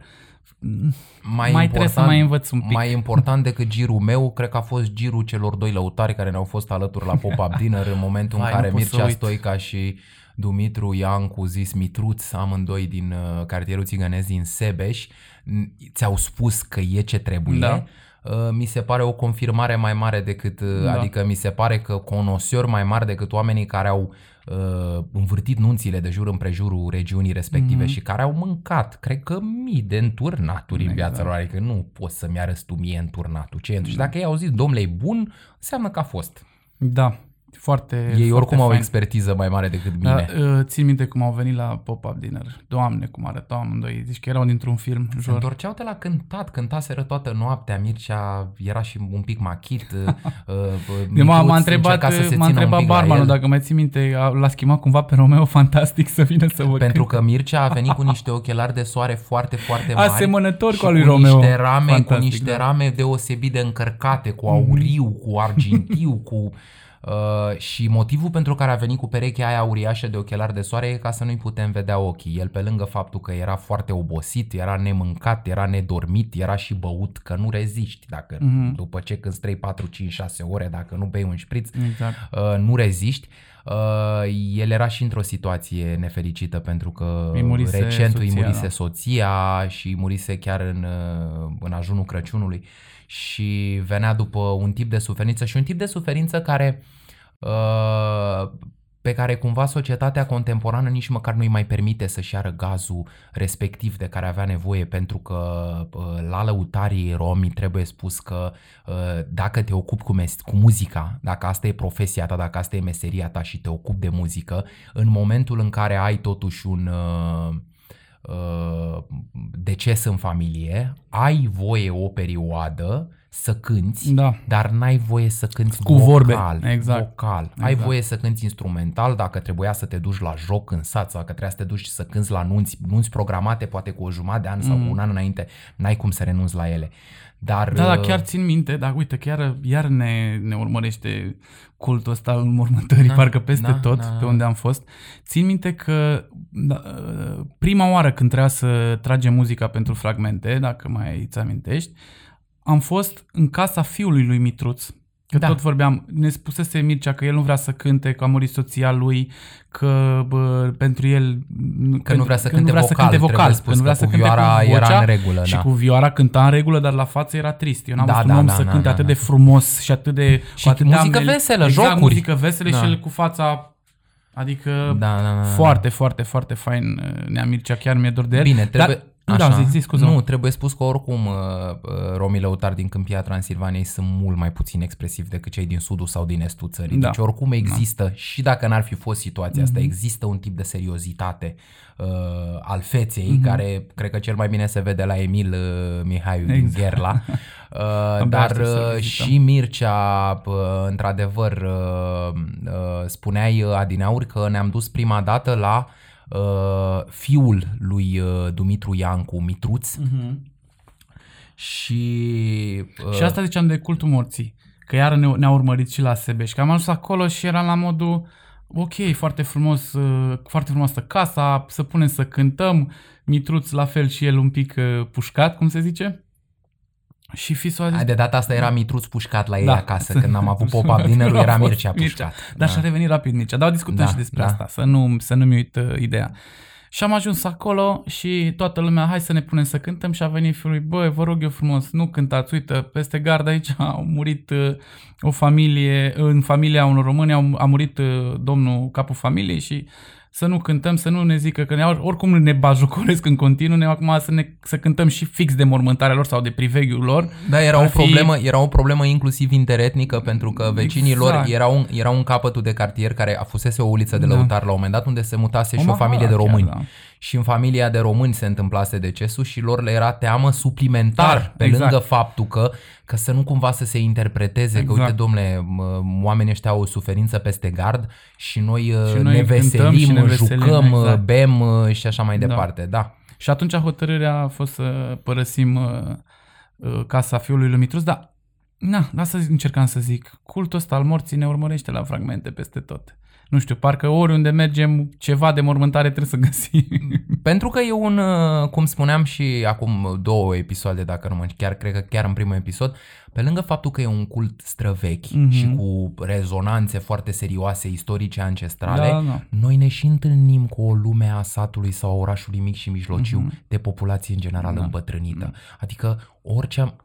[SPEAKER 1] mai,
[SPEAKER 2] mai trebuie să mai învăț un pic.
[SPEAKER 1] Mai important decât girul meu, cred că a fost girul celor doi lăutari care ne-au fost alături la pop-up dinner în momentul
[SPEAKER 2] Vai,
[SPEAKER 1] în care
[SPEAKER 2] nu pot să
[SPEAKER 1] Mircea
[SPEAKER 2] uit.
[SPEAKER 1] Stoica și Dumitru Iancu, zis Mitruț, amândoi din uh, cartierul țiganez din Sebeș, n- ți-au spus că e ce trebuie.
[SPEAKER 2] Da.
[SPEAKER 1] Uh, mi se pare o confirmare mai mare decât, uh,
[SPEAKER 2] Da.
[SPEAKER 1] adică mi se pare că conosiori mai mari decât oamenii care au uh, învârtit nunțile de jur împrejurul regiunii respective
[SPEAKER 2] Mhm.
[SPEAKER 1] și care au mâncat, cred că mii de înturnaturi în
[SPEAKER 2] Exact.
[SPEAKER 1] viața lor, adică nu poți să-mi arăți tu mie înturnatul. Ce e? Și dacă ei au zis, domnule, e bun, înseamnă că a fost.
[SPEAKER 2] Da, foarte
[SPEAKER 1] Ei
[SPEAKER 2] foarte
[SPEAKER 1] oricum au
[SPEAKER 2] fain.
[SPEAKER 1] expertiză mai mare decât
[SPEAKER 2] Da,
[SPEAKER 1] mine.
[SPEAKER 2] uh, țin minte cum au venit la pop-up dinner. Doamne, cum arătau amândoi. Zici că erau dintr-un film.
[SPEAKER 1] Se
[SPEAKER 2] Jur.
[SPEAKER 1] întorceau de la cântat, cântaseră toată noaptea, Mircea era și un pic machit. uh, uh,
[SPEAKER 2] Eu m-a,
[SPEAKER 1] Mitruț
[SPEAKER 2] m-a întrebat,
[SPEAKER 1] încerca să se
[SPEAKER 2] m-a
[SPEAKER 1] țină un
[SPEAKER 2] întrebat
[SPEAKER 1] pic la
[SPEAKER 2] barmanul,
[SPEAKER 1] el.
[SPEAKER 2] dacă mai ții minte, a- l-a schimbat cumva pe Romeo Fantastic să vină să vă
[SPEAKER 1] Pentru
[SPEAKER 2] cânte.
[SPEAKER 1] că Mircea a venit cu niște ochelari de soare foarte, foarte mari.
[SPEAKER 2] Asemănător
[SPEAKER 1] și
[SPEAKER 2] cu al lui Romeo.
[SPEAKER 1] niște rame,
[SPEAKER 2] Fantastic,
[SPEAKER 1] cu niște
[SPEAKER 2] da.
[SPEAKER 1] rame deosebit de încărcate, cu auriu, cu argintiu, cu Uh, și motivul pentru care a venit cu perechea aia uriașă de ochelari de soare e ca să nu-i putem vedea ochii. El pe lângă faptul că era foarte obosit, era nemâncat, era nedormit, era și băut, că nu reziști dacă mm-hmm. după ce când 3, 4, 5, 6 ore, dacă nu bei un șpriț,
[SPEAKER 2] Exact.
[SPEAKER 1] uh, nu reziști. Uh, el era și într-o situație nefericită pentru că
[SPEAKER 2] Îi murise
[SPEAKER 1] recent îi
[SPEAKER 2] soția,
[SPEAKER 1] murise
[SPEAKER 2] da.
[SPEAKER 1] soția și îi murise chiar în, uh, în ajunul Crăciunului și venea după un tip de suferință și un tip de suferință care uh, pe care cumva societatea contemporană nici măcar nu-i mai permite să-și iară gazul respectiv de care avea nevoie, pentru că uh, la lăutarii romi trebuie spus că uh, dacă te ocupi cu, mes- cu muzica, dacă asta e profesia ta, dacă asta e meseria ta și te ocupi de muzică, în momentul în care ai totuși un uh, uh, deces în familie, ai voie o perioadă să cânti,
[SPEAKER 2] Da.
[SPEAKER 1] dar n-ai voie să cânti
[SPEAKER 2] Cu
[SPEAKER 1] vocal,
[SPEAKER 2] vorbe, exact.
[SPEAKER 1] vocal. Ai
[SPEAKER 2] Exact.
[SPEAKER 1] voie să cânti instrumental dacă trebuia să te duci la joc în sat sau dacă trebuia să te duci să cânti la nunți, nunți programate poate cu o jumătate de an sau
[SPEAKER 2] Mm.
[SPEAKER 1] cu un an înainte, n-ai cum să renunți la ele. Dar,
[SPEAKER 2] Da, da,
[SPEAKER 1] uh,
[SPEAKER 2] chiar țin minte, dar uite, chiar iar ne, ne urmărește cultul ăsta al mormântării,
[SPEAKER 1] Da,
[SPEAKER 2] parcă peste
[SPEAKER 1] da,
[SPEAKER 2] tot,
[SPEAKER 1] da,
[SPEAKER 2] pe
[SPEAKER 1] da.
[SPEAKER 2] unde am fost. Țin minte că da, prima oară când trebuia să tragem muzica pentru fragmente, dacă mai îți amintești, am fost în casa fiului lui Mitruț, Că
[SPEAKER 1] Da.
[SPEAKER 2] tot vorbeam, ne spusese Mircea că el nu vrea să cânte, că a murit soția lui, că bă, pentru el...
[SPEAKER 1] Că nu vrea să
[SPEAKER 2] că
[SPEAKER 1] cânte
[SPEAKER 2] nu vrea să
[SPEAKER 1] vocal,
[SPEAKER 2] cânte
[SPEAKER 1] trebuie
[SPEAKER 2] vocal,
[SPEAKER 1] spus
[SPEAKER 2] că nu vrea
[SPEAKER 1] că
[SPEAKER 2] să
[SPEAKER 1] cu
[SPEAKER 2] cânte
[SPEAKER 1] vioara
[SPEAKER 2] cu
[SPEAKER 1] era
[SPEAKER 2] vocea
[SPEAKER 1] în regulă,
[SPEAKER 2] Și
[SPEAKER 1] da.
[SPEAKER 2] cu vioara cânta în regulă, dar la față era trist. Eu n-am
[SPEAKER 1] Da,
[SPEAKER 2] văzut
[SPEAKER 1] da,
[SPEAKER 2] un om
[SPEAKER 1] da,
[SPEAKER 2] să
[SPEAKER 1] da,
[SPEAKER 2] cânte
[SPEAKER 1] da,
[SPEAKER 2] atât
[SPEAKER 1] da.
[SPEAKER 2] de frumos și atât de...
[SPEAKER 1] Și
[SPEAKER 2] cu atât de
[SPEAKER 1] muzică
[SPEAKER 2] amel-
[SPEAKER 1] veselă,
[SPEAKER 2] exact,
[SPEAKER 1] jocuri.
[SPEAKER 2] muzică veselă
[SPEAKER 1] Da.
[SPEAKER 2] și el cu fața... Adică
[SPEAKER 1] Da, da, da, da.
[SPEAKER 2] foarte, foarte, foarte fain uh, Nea Mircea, chiar mi-e dor de el.
[SPEAKER 1] Bine, trebuie...
[SPEAKER 2] Dar, da, zi, zi, scuză
[SPEAKER 1] Nu, trebuie spus că oricum uh, uh, romii lăutari din câmpia Transilvaniei sunt mult mai puțin expresivi decât cei din sudul sau din estul țării.
[SPEAKER 2] Da.
[SPEAKER 1] Deci oricum există, și dacă n-ar fi fost situația asta,
[SPEAKER 2] Mhm.
[SPEAKER 1] există un tip de seriozitate uh, al feței,
[SPEAKER 2] Mhm.
[SPEAKER 1] care cred că cel mai bine se vede la Emil uh, Mihaiu din
[SPEAKER 2] Exact.
[SPEAKER 1] Gherla. Uh,
[SPEAKER 2] Abia
[SPEAKER 1] dar
[SPEAKER 2] aștept să-l
[SPEAKER 1] uh,
[SPEAKER 2] vizităm.
[SPEAKER 1] și Mircea, uh, într-adevăr, uh, uh, spuneai uh, adineauri că ne-am dus prima dată la uh, fiul lui uh, Dumitru Iancu, Mitruț,
[SPEAKER 2] Mhm.
[SPEAKER 1] și... Uh,
[SPEAKER 2] Și asta ziceam de cultul morții. Că iară ne, ne-a urmărit și la Sebeș. Că am ajuns acolo și eram la modul ok, foarte frumos, uh, foarte frumoasă casa, să punem să cântăm, Mitruț la fel și el un pic uh, pușcat, cum se zice. Și fisul a zis,
[SPEAKER 1] Hai, de data asta era Mitruț pușcat la ei
[SPEAKER 2] Da.
[SPEAKER 1] acasă. Când am avut popa dinerul,
[SPEAKER 2] A
[SPEAKER 1] era
[SPEAKER 2] fost
[SPEAKER 1] Mircea
[SPEAKER 2] Mircea.
[SPEAKER 1] pușcat.
[SPEAKER 2] Dar și-a revenit rapid Mircea. Dar discutăm
[SPEAKER 1] Da,
[SPEAKER 2] și despre
[SPEAKER 1] da.
[SPEAKER 2] asta, să, nu, să nu-mi uit uh, ideea. Și am ajuns acolo și toată lumea, hai să ne punem să cântăm și a venit fiul lui, băi, vă rog eu frumos, nu cântați, uite, peste gard aici au murit uh, o familie, în familia unor români au, a murit uh, domnul capul familiei și să nu cântăm, să nu ne zică că ne, oricum ne bajucoresc în continuu, ne acum să, ne, să cântăm și fix de mormântarea lor sau de priveghiul lor.
[SPEAKER 1] Da, era
[SPEAKER 2] Ar
[SPEAKER 1] o,
[SPEAKER 2] fi-
[SPEAKER 1] problemă, era o problemă inclusiv interetnică pentru că vecinii lor
[SPEAKER 2] Exact.
[SPEAKER 1] erau, un- erau un capătul de cartier care a fusese o uliță de
[SPEAKER 2] Da.
[SPEAKER 1] lăutar la un moment dat unde se mutase și o
[SPEAKER 2] Omaha,
[SPEAKER 1] familie de
[SPEAKER 2] chiar,
[SPEAKER 1] români.
[SPEAKER 2] da.
[SPEAKER 1] Și în familia de români se întâmplase decesul și lor le era teamă suplimentar
[SPEAKER 2] Dar,
[SPEAKER 1] pe
[SPEAKER 2] exact.
[SPEAKER 1] lângă faptul că că să nu cumva să se interpreteze că
[SPEAKER 2] Exact.
[SPEAKER 1] uite domnule, m- oamenii ăștia au o suferință peste gard și noi,
[SPEAKER 2] Și
[SPEAKER 1] uh,
[SPEAKER 2] noi
[SPEAKER 1] ne
[SPEAKER 2] cântăm
[SPEAKER 1] veselim,
[SPEAKER 2] și ne veselim,
[SPEAKER 1] jucăm,
[SPEAKER 2] exact.
[SPEAKER 1] bem uh, și așa mai
[SPEAKER 2] Da.
[SPEAKER 1] departe. Da.
[SPEAKER 2] Și atunci hotărârea a fost să părăsim uh, uh, casa fiului lui Mitrus, dar na, asta încercam să zic. Cultul ăsta al morții ne urmărește la fragmente peste tot. Nu știu, parcă oriunde mergem, ceva de mormântare trebuie să găsim.
[SPEAKER 1] Pentru că e un, uh, cum spuneam și acum două episoade, dacă nu mă chiar cred că chiar în primul episod, pe lângă faptul că e un cult străvechi
[SPEAKER 2] Mhm.
[SPEAKER 1] și cu rezonanțe foarte serioase, istorice, ancestrale,
[SPEAKER 2] Da, da.
[SPEAKER 1] noi ne și întâlnim cu o lume a satului sau a orașului mic și mijlociu
[SPEAKER 2] Mhm.
[SPEAKER 1] de populație în general
[SPEAKER 2] Da.
[SPEAKER 1] îmbătrânită. Adică orice am,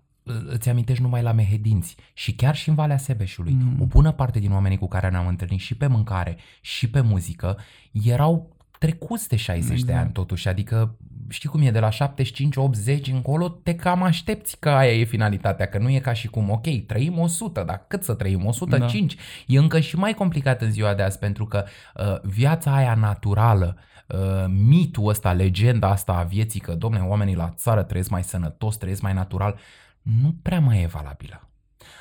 [SPEAKER 1] îți amintești numai la Mehedinți și chiar și în Valea Sebeșului.
[SPEAKER 2] Mhm.
[SPEAKER 1] O bună parte din oamenii cu care ne-am întâlnit și pe mâncare și pe muzică erau trecuți de 60 de
[SPEAKER 2] Exact.
[SPEAKER 1] ani totuși, adică știi cum e, de la 75-80 încolo te cam aștepți că aia e finalitatea, că nu e ca și cum, ok, trăim 100, dar cât să trăim? 105? Da. E încă și mai complicat în ziua de azi pentru că uh, viața aia naturală, uh, mitul ăsta, legenda asta a vieții, că domne, oamenii la țară trăiesc mai sănătos, trăiesc mai natural, nu prea mai e valabilă.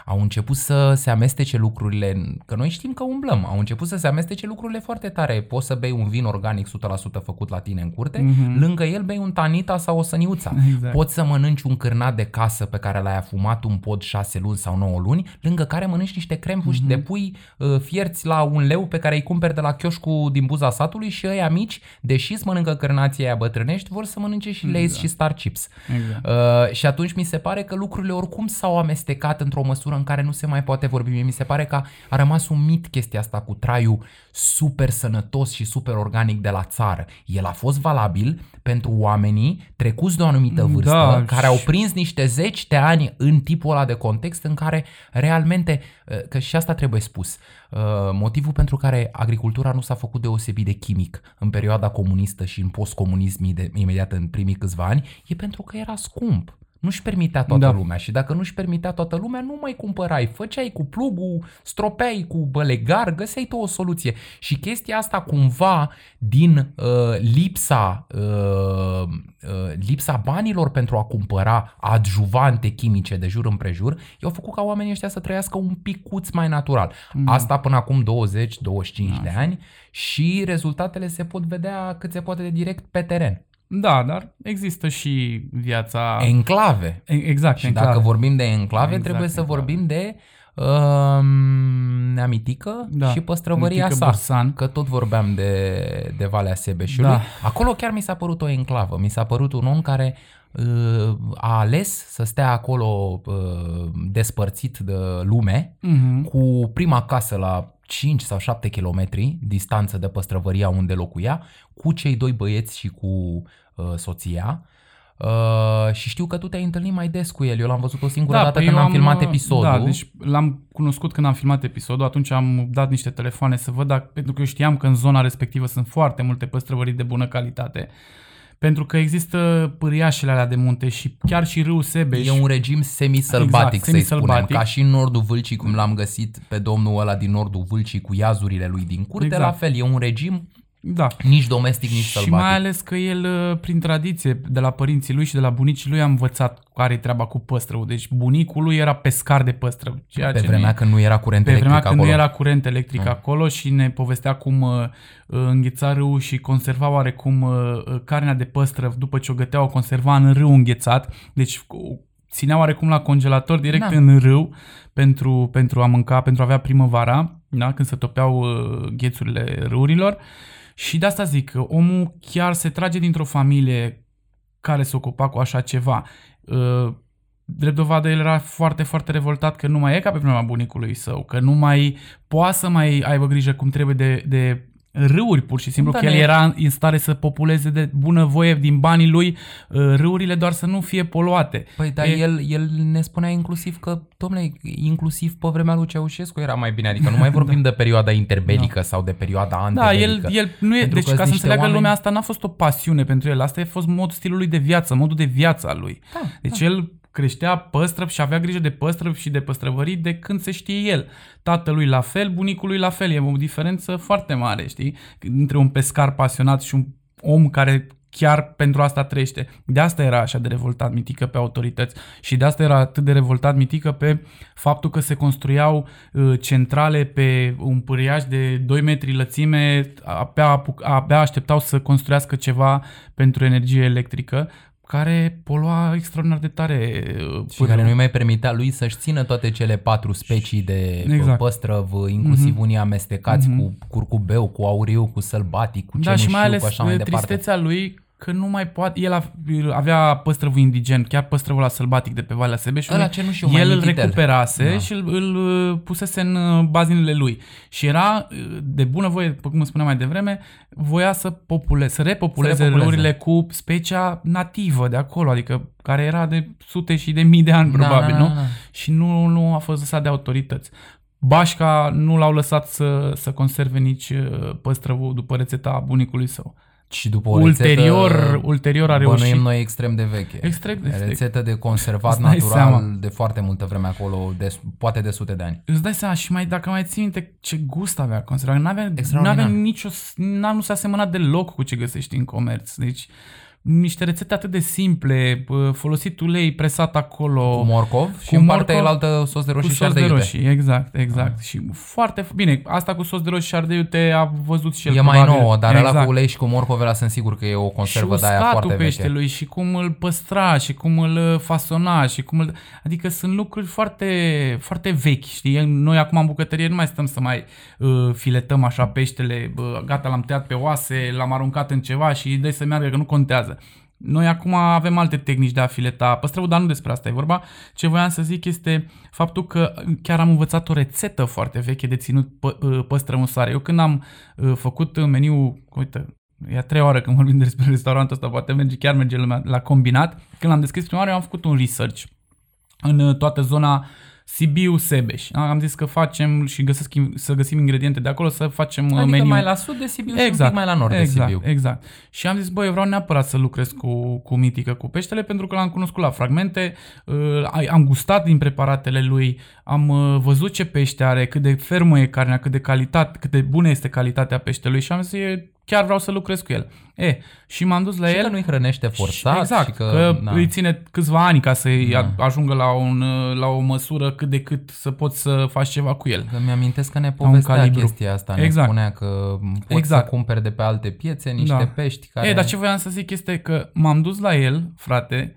[SPEAKER 1] Au început să se amestece lucrurile, că noi știm că umblăm, au început să se amestece lucrurile foarte tare. Poți să bei un vin organic 100% făcut la tine în curte, mm-hmm. lângă el bei un tanita sau o săniuța. Exact. Poți să mănânci un cârnat de casă pe care l-ai afumat un pod 6 luni sau 9 luni, lângă care mănânci niște crempuși mm-hmm. de pui uh, fierți la un leu pe care îi cumperi de la chioșcu din buza satului și ăia mici, deși îți mănâncă cârnații aia bătrânești, vor să mănânce și Lay's exact. și Star Chips. Exact. Uh, și atunci mi se pare că lucrurile oricum s-au amestecat într-o măsură în care nu se mai poate vorbi. Mie mi se pare că a rămas un mit chestia asta cu traiul super sănătos și super organic de la țară. El a fost valabil pentru oamenii trecuți de o anumită da, vârstă, da, care și... au prins niște zeci de ani în tipul ăla de context în care realmente, uh, că și asta trebuie spus, uh, motivul pentru care agricultura nu s-a făcut deosebit de chimic în perioada comunistă și în postcomunism imediat în primii câțiva ani, e pentru că era scump. Nu-și permitea toată da. lumea și dacă nu-și permitea toată lumea, nu mai cumpărai. Făceai cu plugul, stropeai cu bălegar, găseai tu o soluție. Și chestia asta cumva din uh, lipsa, uh, uh, lipsa banilor pentru a cumpăra adjuvante chimice de jur împrejur, i-au făcut ca oamenii ăștia să trăiască un picuț mai natural. Mm. Asta până acum 20-25 de ani și rezultatele se pot vedea cât se poate de direct pe teren.
[SPEAKER 2] Da, dar există și viața...
[SPEAKER 1] Enclave.
[SPEAKER 2] Exact,
[SPEAKER 1] Și
[SPEAKER 2] enclave.
[SPEAKER 1] dacă vorbim de enclave, exact, trebuie să enclave. vorbim de uh, Neamitică da, și păstrăvăria sa. Bursan. Că tot vorbeam de, de Valea Sebeșului. Da. Acolo chiar mi s-a părut o enclavă. Mi s-a părut un om care uh, a ales să stea acolo uh, despărțit de lume, uh-huh. cu prima casă la 5 sau 7 kilometri distanță de păstrăvăria unde locuia, cu cei doi băieți și cu uh, soția. Uh, și știu că tu te-ai întâlnit mai des cu el. Eu l-am văzut o singură da, dată când am, am filmat uh, episodul.
[SPEAKER 2] Da, deci l-am cunoscut când am filmat episodul. Atunci am dat niște telefoane să văd, dacă, pentru că eu știam că în zona respectivă sunt foarte multe păstrăvării de bună calitate. Pentru că există pâriașele alea de munte și chiar și râul Sebeș.
[SPEAKER 1] E un regim semisălbatic, exact, să-i spunem. Ca și în nordul Vâlcii, cum l-am găsit pe domnul ăla din nordul Vâlcii cu iazurile lui din curte, exact. la fel, e un regim da. Nici domestic, nici sălbatic.
[SPEAKER 2] Și mai ales că el, uh, prin tradiție, de la părinții lui și de la bunicii lui, a învățat care e treaba cu păstrău. Deci bunicul lui era pescar de păstrău.
[SPEAKER 1] Ceea pe ce vremea când nu era curent
[SPEAKER 2] pe
[SPEAKER 1] electric
[SPEAKER 2] vremea
[SPEAKER 1] când
[SPEAKER 2] nu era curent electric mm. acolo și ne povestea cum uh, uh, îngheța râul și conserva oarecum uh, uh, carnea de păstră după ce o gătea, o conserva în râu înghețat. Deci ținea oarecum la congelator direct da. în râu pentru, pentru a mânca, pentru a avea primăvara, da? când se topeau uh, ghețurile râurilor. Uh, și de asta zic că omul chiar se trage dintr-o familie care se ocupa cu așa ceva. Uh, drept dovadă, el era foarte, foarte revoltat că nu mai e ca pe vremea bunicului său, că nu mai poate să mai aibă grijă cum trebuie de, de râuri pur și simplu, da, că el era în stare să populeze de bună voie din banii lui uh, râurile doar să nu fie poluate.
[SPEAKER 1] Păi, dar e... el, el ne spunea inclusiv că, domnule, inclusiv pe vremea lui Ceaușescu era mai bine, adică nu mai vorbim da. de perioada interbelică da. sau de perioada antebelică.
[SPEAKER 2] Da, el, el nu e, deci ca să înțeleagă oameni... lumea asta n-a fost o pasiune pentru el, asta a fost modul stilului de viață, modul de viață al lui. Da, deci da. el creștea păstrăv și avea grijă de păstrăv și de păstrăvării de când se știe el. Tatălui la fel, bunicului la fel. E o diferență foarte mare, știi? Între un pescar pasionat și un om care chiar pentru asta trăiește. De asta era așa de revoltat Mitică pe autorități și de asta era atât de revoltat Mitică pe faptul că se construiau uh, centrale pe un pâriaș de 2 metri lățime, abia, abia așteptau să construiască ceva pentru energie electrică, care polua extraordinar de tare.
[SPEAKER 1] Uh, și care nu-i mai permitea lui să-și țină toate cele patru specii de exact. păstrăv, inclusiv mm-hmm. unii amestecați mm-hmm. cu curcubeu, cu auriu, cu sălbatic, cu cenușiu, da, și mai ales cu așa mai departe.
[SPEAKER 2] tristețea lui că nu mai poate, el avea păstrăvul indigen, chiar păstrăvul la sălbatic de pe Valea Sebeșului,
[SPEAKER 1] Ăla ce nu știu,
[SPEAKER 2] el îl recuperase da. și îl, îl uh, pusese în uh, bazinele lui. Și era, uh, de bună voie, cum spuneam mai devreme, voia să, popule, să repopuleze, să repopuleze râurile cu specia nativă de acolo, adică care era de sute și de mii de ani da, probabil, da, da, nu? Da. Și nu, nu a fost lăsat de autorități. Bașca nu l-au lăsat să, să conserve nici păstrăvul după rețeta bunicului său.
[SPEAKER 1] Și după
[SPEAKER 2] o ulterior, rețetă, ulterior a reușit.
[SPEAKER 1] Bănuim noi extrem de veche.
[SPEAKER 2] Extrem de
[SPEAKER 1] Rețetă de conservat natural seama. de foarte multă vreme acolo, de, poate de sute de ani.
[SPEAKER 2] Îți dai seama și mai, dacă mai ții minte ce gust avea conservat, n-avea, n-avea nicio, n-a, nu s-a asemănat deloc cu ce găsești în comerț. Deci niște rețete atât de simple, uh, folosit ulei presat acolo.
[SPEAKER 1] Cu morcov și
[SPEAKER 2] Cu
[SPEAKER 1] în partea
[SPEAKER 2] morcov,
[SPEAKER 1] elaltă sos de roșii
[SPEAKER 2] cu
[SPEAKER 1] și
[SPEAKER 2] sos de
[SPEAKER 1] ardei iute.
[SPEAKER 2] roșii, exact, exact. Și foarte f- bine, asta cu sos de roșii și ardei iute a văzut și el
[SPEAKER 1] E mai
[SPEAKER 2] probabil.
[SPEAKER 1] nouă, dar exact. ăla
[SPEAKER 2] exact.
[SPEAKER 1] cu ulei și cu morcov ăla sunt sigur că e o conservă
[SPEAKER 2] și
[SPEAKER 1] de aia
[SPEAKER 2] uscatul
[SPEAKER 1] foarte veche.
[SPEAKER 2] peștelui și cum îl păstra și cum îl uh, fasona și cum îl... Adică sunt lucruri foarte, foarte vechi, știi? Noi acum în bucătărie nu mai stăm să mai uh, filetăm așa peștele, uh, gata, l-am tăiat pe oase, l-am aruncat în ceva și dai să meargă, că nu contează. Noi acum avem alte tehnici de a fileta păstrăvul, dar nu despre asta e vorba. Ce voiam să zic este faptul că chiar am învățat o rețetă foarte veche de ținut pă- uh, păstrăv în soare. Eu când am uh, făcut meniul, uite, E a treia oară când vorbim despre restaurantul ăsta, poate merge, chiar merge lumea la combinat. Când l-am deschis prima oară, eu am făcut un research în uh, toată zona Sibiu, Sebeș. Am zis că facem și găsesc, să găsim ingrediente de acolo, să facem uh,
[SPEAKER 1] Adică
[SPEAKER 2] meniu.
[SPEAKER 1] mai la sud de Sibiu și un pic mai la nord
[SPEAKER 2] exact,
[SPEAKER 1] de Sibiu.
[SPEAKER 2] Exact. Și am zis, băi, eu vreau neapărat să lucrez cu, cu mitică, cu peștele, pentru că l-am cunoscut la fragmente, uh, am gustat din preparatele lui, am uh, văzut ce pește are, cât de fermă e carnea, cât de calitate, cât de bună este calitatea peștelui și am zis, "E, chiar vreau să lucrez cu el. E, și m-am dus la
[SPEAKER 1] Și
[SPEAKER 2] el.
[SPEAKER 1] că nu-i hrănește forțat.
[SPEAKER 2] exact,
[SPEAKER 1] și
[SPEAKER 2] că,
[SPEAKER 1] că,
[SPEAKER 2] că îi ține câțiva ani ca să
[SPEAKER 1] Da.
[SPEAKER 2] ajungă la, un, la o măsură cât de cât să poți să faci ceva cu el.
[SPEAKER 1] Că mi-amintesc că ne povestea
[SPEAKER 2] calibru.
[SPEAKER 1] chestia asta. Ne
[SPEAKER 2] Exact.
[SPEAKER 1] spunea că poți
[SPEAKER 2] Exact.
[SPEAKER 1] să cumperi de pe alte piețe niște
[SPEAKER 2] Da.
[SPEAKER 1] pești care...
[SPEAKER 2] E, dar ce voiam să zic este că m-am dus la el, frate,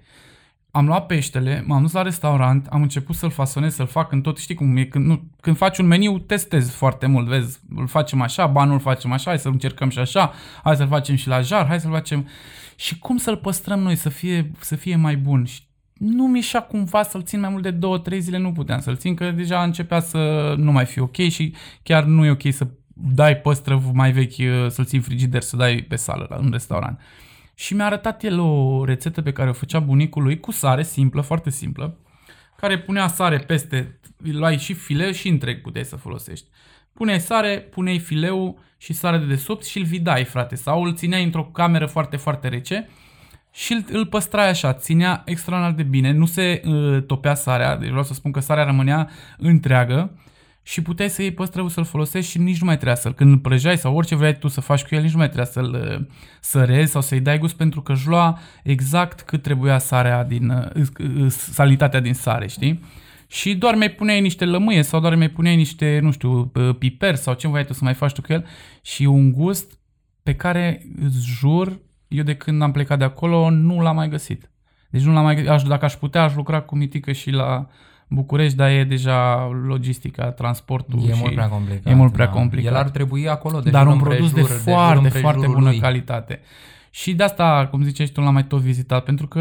[SPEAKER 2] am luat peștele, m-am dus la restaurant, am început să-l fasonez, să-l fac în tot, știi cum e, când, nu, când faci un meniu, testezi foarte mult, vezi, îl facem așa, ba nu îl facem așa, hai să-l încercăm și așa, hai să-l facem și la jar, hai să-l facem... Și cum să-l păstrăm noi, să fie, să fie mai bun? Și nu mi-șa cumva să-l țin mai mult de două, trei zile, nu puteam să-l țin, că deja începea să nu mai fie ok și chiar nu e ok să dai păstrăv mai vechi, să-l ții în frigider, să dai pe sală la un restaurant. Și mi-a arătat el o rețetă pe care o făcea bunicul lui cu sare simplă, foarte simplă, care punea sare peste, îl luai și fileu și întreg puteai să folosești. Puneai sare, puneai fileul și sare de desubt și îl vidai, frate, sau îl țineai într-o cameră foarte, foarte rece și îl, îl păstrai așa, ținea extraordinar de bine, nu se uh, topea sarea, deci vreau să spun că sarea rămânea întreagă și puteai să iei păstrăvul să-l folosești și nici nu mai trebuia să-l, când îl prăjeai sau orice vrei tu să faci cu el, nici nu mai trebuia să-l uh, sărezi sau să-i dai gust pentru că își lua exact cât trebuia sarea din, uh, uh, salinitatea din sare, știi? Și doar mai puneai niște lămâie sau doar mai puneai niște, nu știu, uh, piper sau ce voiai tu să mai faci tu cu el și un gust pe care îți jur, eu de când am plecat de acolo nu l-am mai găsit. Deci nu l-am mai găsit. Aș, dacă aș putea, aș lucra cu mitică și la București, dar e deja logistica, transportul
[SPEAKER 1] E
[SPEAKER 2] și
[SPEAKER 1] mult prea complicat.
[SPEAKER 2] e mult prea
[SPEAKER 1] da.
[SPEAKER 2] complicat.
[SPEAKER 1] El ar trebui acolo de
[SPEAKER 2] dar
[SPEAKER 1] jur
[SPEAKER 2] un produs de
[SPEAKER 1] împrejur, jur
[SPEAKER 2] foarte, foarte
[SPEAKER 1] împrejurul
[SPEAKER 2] bună
[SPEAKER 1] lui.
[SPEAKER 2] calitate. Și de asta, cum ziceai tu, l-am mai tot vizitat, pentru că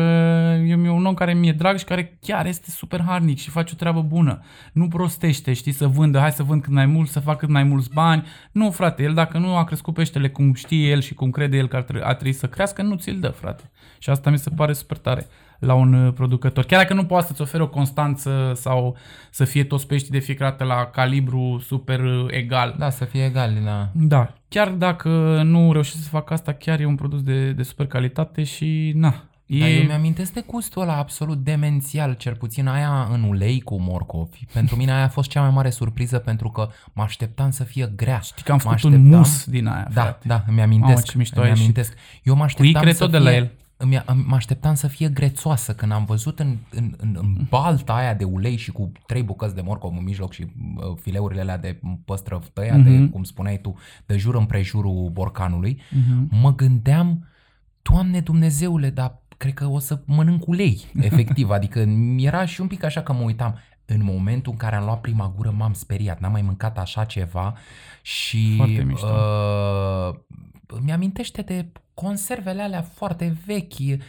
[SPEAKER 2] eu mi un om care mi-e drag și care chiar este super harnic și face o treabă bună. Nu prostește, știi, să vândă, hai să vând cât mai mult, să fac cât mai mulți bani. Nu, frate, el dacă nu a crescut peștele cum știe el și cum crede el că ar trebui, a trebui să crească, nu ți-l dă, frate. Și asta mi se pare super tare la un uh, producător. Chiar dacă nu poate să-ți ofere o constanță sau să fie toți peștii de fiecare dată la calibru super uh, egal.
[SPEAKER 1] Da, să fie egal, da.
[SPEAKER 2] Da, chiar dacă nu reușesc să fac asta, chiar e un produs de, de super calitate și na. E...
[SPEAKER 1] Dar eu mi-amintesc de gustul ăla absolut demențial, cel puțin aia în ulei cu morcovi. Pentru mine aia a fost cea mai mare surpriză pentru că mă așteptam să fie grea.
[SPEAKER 2] Știi că am
[SPEAKER 1] Mă
[SPEAKER 2] făcut un
[SPEAKER 1] așteptam-
[SPEAKER 2] mus din aia,
[SPEAKER 1] Da,
[SPEAKER 2] frate.
[SPEAKER 1] da, îmi amintesc.
[SPEAKER 2] Mamă, ce mișto a
[SPEAKER 1] îmi
[SPEAKER 2] ieșit.
[SPEAKER 1] amintesc. Eu mă
[SPEAKER 2] Cu
[SPEAKER 1] așteptam
[SPEAKER 2] icre
[SPEAKER 1] să
[SPEAKER 2] tot
[SPEAKER 1] fie,
[SPEAKER 2] de la el.
[SPEAKER 1] Îmi, mă așteptam să fie grețoasă când am văzut în, în, în, în balta aia de ulei și cu trei bucăți de morcov în mijloc și uh, fileurile alea de păstrăv tăiate,
[SPEAKER 2] Mhm.
[SPEAKER 1] cum spuneai tu, de jur împrejurul borcanului,
[SPEAKER 2] Mhm.
[SPEAKER 1] mă gândeam, Doamne Dumnezeule, dar cred că o să mănânc ulei, efectiv. Adică era și un pic așa că mă uitam. În momentul în care am luat prima gură m-am speriat, n-am mai mâncat așa ceva și
[SPEAKER 2] Foarte mișto.
[SPEAKER 1] uh, mi-amintește de conservele alea foarte vechi. Uh,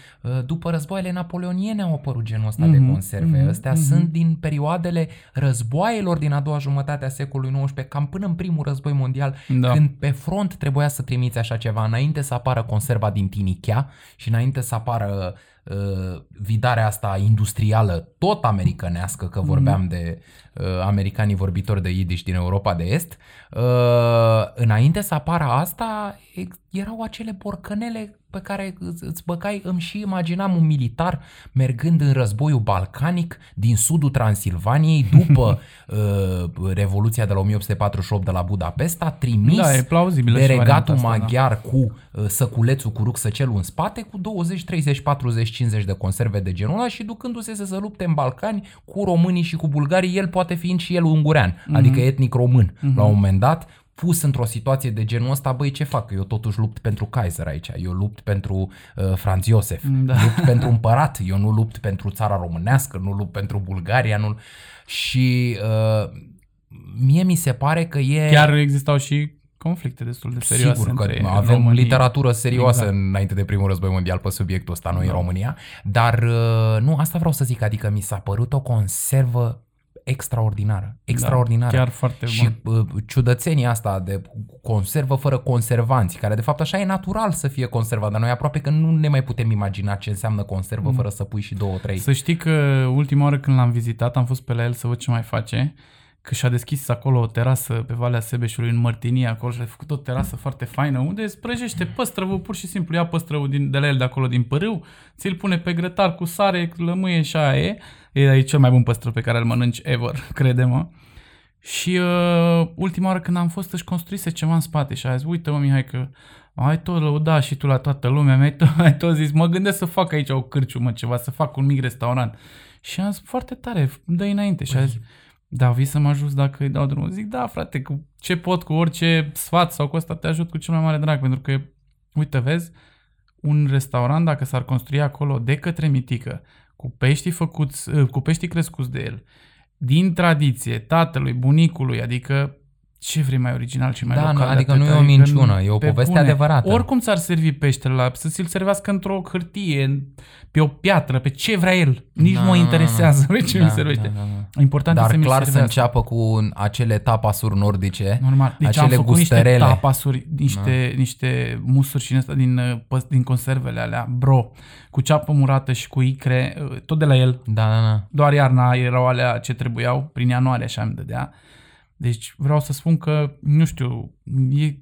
[SPEAKER 1] După războaiele napoleoniene au apărut genul ăsta de
[SPEAKER 2] Mhm,
[SPEAKER 1] conserve.
[SPEAKER 2] mhm,
[SPEAKER 1] Astea
[SPEAKER 2] mhm.
[SPEAKER 1] sunt din perioadele războaielor din a doua jumătate a secolului XIX, cam până în primul război mondial,
[SPEAKER 2] Da.
[SPEAKER 1] când pe front trebuia să trimiți așa ceva, înainte să apară conserva din tinichea și înainte să apară uh, vidarea asta industrială, tot americanească, că vorbeam de uh, americanii vorbitori de Yiddish din Europa de Est, uh, înainte să apară asta, ex- erau acele borcănele pe care îți, îți băgai, îmi și imaginam un militar mergând în războiul balcanic din sudul Transilvaniei după uh, Revoluția de la 1848 de la Budapesta, trimis
[SPEAKER 2] Da, e plauzibilă
[SPEAKER 1] de
[SPEAKER 2] și varianta
[SPEAKER 1] regatul
[SPEAKER 2] asta, da.
[SPEAKER 1] maghiar cu uh, săculețul cu rucsăcelul în spate cu 20, 30, 40, 50 de conserve de genul ăla și ducându-se să se lupte în Balcani cu românii și cu bulgarii, el poate fiind și el ungurean,
[SPEAKER 2] Mhm.
[SPEAKER 1] adică etnic român. La un moment dat, pus într-o situație de genul ăsta, băi, ce fac? Eu totuși lupt pentru Kaiser aici, eu lupt pentru uh, Franz Iosef,
[SPEAKER 2] Da.
[SPEAKER 1] lupt pentru împărat, eu nu lupt pentru țara românească, nu lupt pentru Bulgaria, nu... Și uh, mie mi se pare că e...
[SPEAKER 2] Chiar existau și conflicte destul de serioase
[SPEAKER 1] Sigur că
[SPEAKER 2] între
[SPEAKER 1] avem
[SPEAKER 2] România.
[SPEAKER 1] literatură serioasă
[SPEAKER 2] Exact.
[SPEAKER 1] înainte de primul război mondial pe subiectul ăsta, noi în
[SPEAKER 2] Da.
[SPEAKER 1] România, dar uh, nu, asta vreau să zic, adică mi s-a părut o conservă extraordinară, extraordinară.
[SPEAKER 2] Da, chiar foarte
[SPEAKER 1] și
[SPEAKER 2] bun.
[SPEAKER 1] uh, ciudățenia asta de conservă fără conservanți, care de fapt așa e natural să fie conservat, dar noi aproape că nu ne mai putem imagina ce înseamnă conservă fără să pui și două, trei.
[SPEAKER 2] Să știi că ultima oară când l-am vizitat am fost pe la el să văd ce mai face, că și-a deschis acolo o terasă pe Valea Sebeșului în Mărtinie, acolo și a făcut o terasă foarte faină, unde îți prăjește păstrăvul, pur și simplu ia păstrăvul din, de la el de acolo din pârâu, ți-l pune pe grătar cu sare, lămâie și aia e. E, e cel mai bun păstrăv pe care îl mănânci ever, crede-mă. Și uh, ultima oară când am fost își construise ceva în spate și a zis, uite mă Mihai că ai tot lăudat și tu la toată lumea, mi-ai tot, ai tot zis, mă gândesc să fac aici o cârciumă, ceva, să fac un mic restaurant. Și am zis, foarte tare, dă înainte. Și a zis, da, vii să mă ajut dacă îi dau drumul. Zic, da, frate, cu ce pot, cu orice sfat sau cu asta te ajut cu cel mai mare drag, pentru că, uite, vezi, un restaurant, dacă s-ar construi acolo de către mitică, cu peștii făcuți, ă, cu peștii crescuți de el, din tradiție, tatălui, bunicului, adică ce vrei mai original și mai
[SPEAKER 1] Da, nu,
[SPEAKER 2] local de
[SPEAKER 1] adică
[SPEAKER 2] atât?
[SPEAKER 1] nu e o minciună, e o
[SPEAKER 2] pe
[SPEAKER 1] poveste adevărată.
[SPEAKER 2] Oricum ți-ar servi peștele la să ți-l servească într-o hârtie, pe o piatră, pe ce vrea el. Nici
[SPEAKER 1] Da,
[SPEAKER 2] nu mă
[SPEAKER 1] da, da,
[SPEAKER 2] interesează pe ce
[SPEAKER 1] da,
[SPEAKER 2] mi servește.
[SPEAKER 1] da, da, da.
[SPEAKER 2] Important e
[SPEAKER 1] Dar
[SPEAKER 2] să mi
[SPEAKER 1] clar să
[SPEAKER 2] servească.
[SPEAKER 1] înceapă cu acele tapasuri nordice,
[SPEAKER 2] Normal. Deci
[SPEAKER 1] acele
[SPEAKER 2] am făcut
[SPEAKER 1] gustărele.
[SPEAKER 2] niște tapasuri, niște, da. niște musuri și din, asta, din, uh, păs- din conservele alea, bro, cu ceapă murată și cu icre, uh, tot de la el.
[SPEAKER 1] Da, da, da.
[SPEAKER 2] Doar iarna erau alea ce trebuiau, prin ianuarie așa îmi dădea. Deci vreau să spun că, nu știu, e,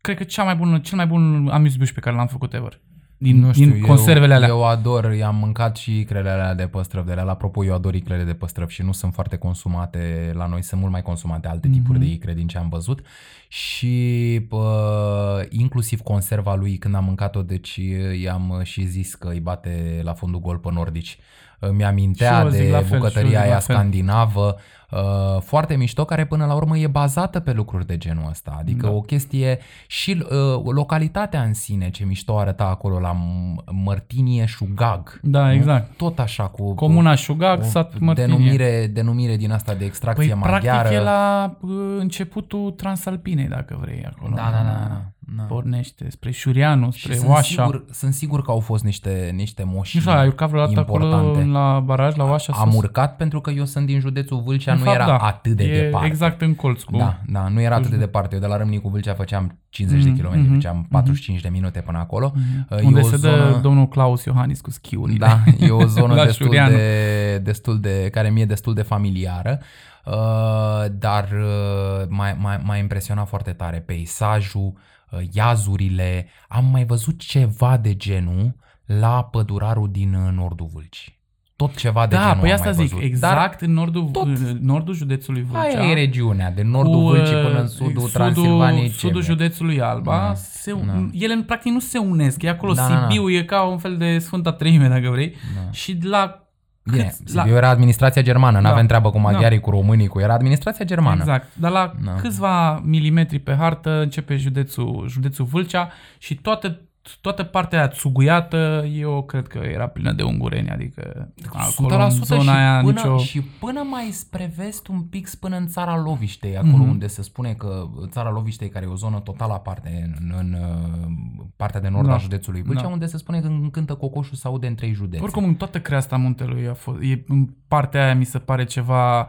[SPEAKER 2] cred că cea mai bună, cel mai bun amuse pe care l-am făcut ever. Din,
[SPEAKER 1] nu știu,
[SPEAKER 2] din conservele
[SPEAKER 1] eu,
[SPEAKER 2] alea.
[SPEAKER 1] Eu ador, i-am mâncat și icrele alea de păstrăv de alea. Apropo, eu ador icrele de păstrăv și nu sunt foarte consumate la noi, sunt mult mai consumate alte
[SPEAKER 2] Mhm.
[SPEAKER 1] tipuri de icre din ce am văzut. Și pă, inclusiv conserva lui, când am mâncat-o, deci i-am și zis că îi bate la fundul gol pe nordici. Îmi
[SPEAKER 2] Și
[SPEAKER 1] amintea
[SPEAKER 2] eu zic
[SPEAKER 1] de
[SPEAKER 2] la fel, și eu
[SPEAKER 1] bucătăria
[SPEAKER 2] zic la
[SPEAKER 1] aia
[SPEAKER 2] fel.
[SPEAKER 1] scandinavă, uh, foarte mișto, care până la urmă e bazată pe lucruri de genul ăsta. Adică
[SPEAKER 2] Da.
[SPEAKER 1] o chestie și uh, localitatea în sine, ce mișto arăta acolo la M- Mărtinie Șugag.
[SPEAKER 2] Da,
[SPEAKER 1] nu?
[SPEAKER 2] exact.
[SPEAKER 1] Tot așa cu
[SPEAKER 2] Comuna Șugag,
[SPEAKER 1] o
[SPEAKER 2] sat Mărtinie.
[SPEAKER 1] denumire, denumire din asta de extracție
[SPEAKER 2] Păi
[SPEAKER 1] maghiară.
[SPEAKER 2] practic e la uh, începutul Transalpinei, dacă vrei, acolo.
[SPEAKER 1] Da, da, da, da. Da.
[SPEAKER 2] Pornește spre Șurianu,
[SPEAKER 1] Și
[SPEAKER 2] spre
[SPEAKER 1] sunt
[SPEAKER 2] Oașa.
[SPEAKER 1] sigur, sunt sigur că au fost niște, niște moși
[SPEAKER 2] Nu știu, ai urcat vreodată acolo
[SPEAKER 1] importante.
[SPEAKER 2] la baraj, la Oașa?
[SPEAKER 1] Am
[SPEAKER 2] sus?
[SPEAKER 1] urcat pentru că eu sunt din județul Vâlcea,
[SPEAKER 2] În
[SPEAKER 1] nu
[SPEAKER 2] fapt,
[SPEAKER 1] era
[SPEAKER 2] da.
[SPEAKER 1] atât de
[SPEAKER 2] e
[SPEAKER 1] departe.
[SPEAKER 2] Exact în colț cu...
[SPEAKER 1] Da, da, nu era atât de departe. Eu de la Râmnicu Vâlcea făceam 50 de
[SPEAKER 2] Mhm,
[SPEAKER 1] kilometri,
[SPEAKER 2] mhm,
[SPEAKER 1] făceam 45 de minute până acolo. Uh, e
[SPEAKER 2] Unde
[SPEAKER 1] o
[SPEAKER 2] se dă
[SPEAKER 1] zonă-
[SPEAKER 2] domnul Claus Iohannis cu schiurile.
[SPEAKER 1] Da, e o zonă
[SPEAKER 2] La
[SPEAKER 1] destul
[SPEAKER 2] Șurianu.
[SPEAKER 1] de, destul de, care mi-e destul de familiară, uh, dar uh, m-a, m-a, m-a impresionat foarte tare peisajul, uh, iazurile. Am mai văzut ceva de genul la pădurarul din uh, Nordul Vâlcii. Tot ceva de
[SPEAKER 2] Da,
[SPEAKER 1] genul
[SPEAKER 2] păi
[SPEAKER 1] am
[SPEAKER 2] asta
[SPEAKER 1] mai
[SPEAKER 2] zic,
[SPEAKER 1] văzut.
[SPEAKER 2] exact în nordul,
[SPEAKER 1] tot-
[SPEAKER 2] în nordul județului Vâlcea.
[SPEAKER 1] Aia e regiunea, de nordul
[SPEAKER 2] cu,
[SPEAKER 1] Vâlcii
[SPEAKER 2] uh,
[SPEAKER 1] până în sudul Transilvaniei. ce
[SPEAKER 2] Sudul
[SPEAKER 1] vrei.
[SPEAKER 2] județului Alba,
[SPEAKER 1] Da,
[SPEAKER 2] se,
[SPEAKER 1] da.
[SPEAKER 2] ele practic nu se unesc. E acolo
[SPEAKER 1] Da, da, da.
[SPEAKER 2] Sibiu, e ca un fel de Sfânta Treime, dacă vrei.
[SPEAKER 1] Da.
[SPEAKER 2] Și la...
[SPEAKER 1] Bine,
[SPEAKER 2] câți-
[SPEAKER 1] Sibiu era administrația germană,
[SPEAKER 2] Da.
[SPEAKER 1] n-avem treabă cu maghiarii, cu românii, cu era administrația germană.
[SPEAKER 2] Exact. Dar la
[SPEAKER 1] Da.
[SPEAKER 2] câțiva milimetri pe hartă începe județul, județul Vâlcea și toată, toată partea aia țuguiată, eu cred că era plină de ungureni, adică acolo în
[SPEAKER 1] 100%
[SPEAKER 2] zona
[SPEAKER 1] și
[SPEAKER 2] aia
[SPEAKER 1] până,
[SPEAKER 2] nicio...
[SPEAKER 1] și până mai spre vest un pic până în țara Loviștei, acolo
[SPEAKER 2] Mhm.
[SPEAKER 1] unde se spune că țara Loviștei, care e o zonă total aparte în, în uh, partea de nord
[SPEAKER 2] Da.
[SPEAKER 1] a județului Vâlcea,
[SPEAKER 2] Da.
[SPEAKER 1] unde se spune că când cântă cocoșul se aude în trei județe.
[SPEAKER 2] Oricum, în toată creasta muntelui a fost, e, în partea aia mi se pare ceva Uh,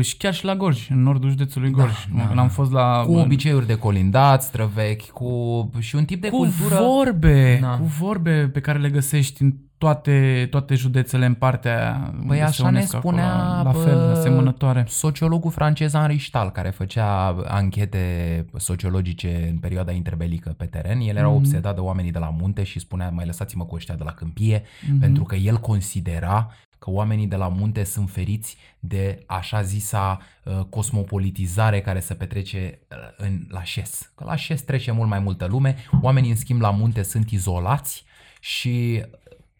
[SPEAKER 2] și chiar și la Gorj, în nordul județului Gorj.
[SPEAKER 1] da,
[SPEAKER 2] Când
[SPEAKER 1] da.
[SPEAKER 2] am fost la...
[SPEAKER 1] Cu obiceiuri de colindat, străvechi, cu și un tip de
[SPEAKER 2] cu
[SPEAKER 1] cultură...
[SPEAKER 2] vorbe,
[SPEAKER 1] Da.
[SPEAKER 2] cu vorbe pe care le găsești în toate, toate județele în partea aia unde
[SPEAKER 1] Păi
[SPEAKER 2] se
[SPEAKER 1] așa ne
[SPEAKER 2] unesc acolo,
[SPEAKER 1] spunea
[SPEAKER 2] la fel,
[SPEAKER 1] bă,
[SPEAKER 2] asemănătoare.
[SPEAKER 1] sociologul francez Henri Stahl, care făcea anchete sociologice în perioada interbelică pe teren. El era
[SPEAKER 2] Mhm.
[SPEAKER 1] obsedat de oamenii de la munte și spunea, mai lăsați-mă cu ăștia de la câmpie,
[SPEAKER 2] Mhm.
[SPEAKER 1] pentru că el considera că oamenii de la munte sunt feriți de așa zisa uh, cosmopolitizare care se petrece uh, în, la șes. Că la șes trece mult mai multă lume, oamenii în schimb la munte sunt izolați și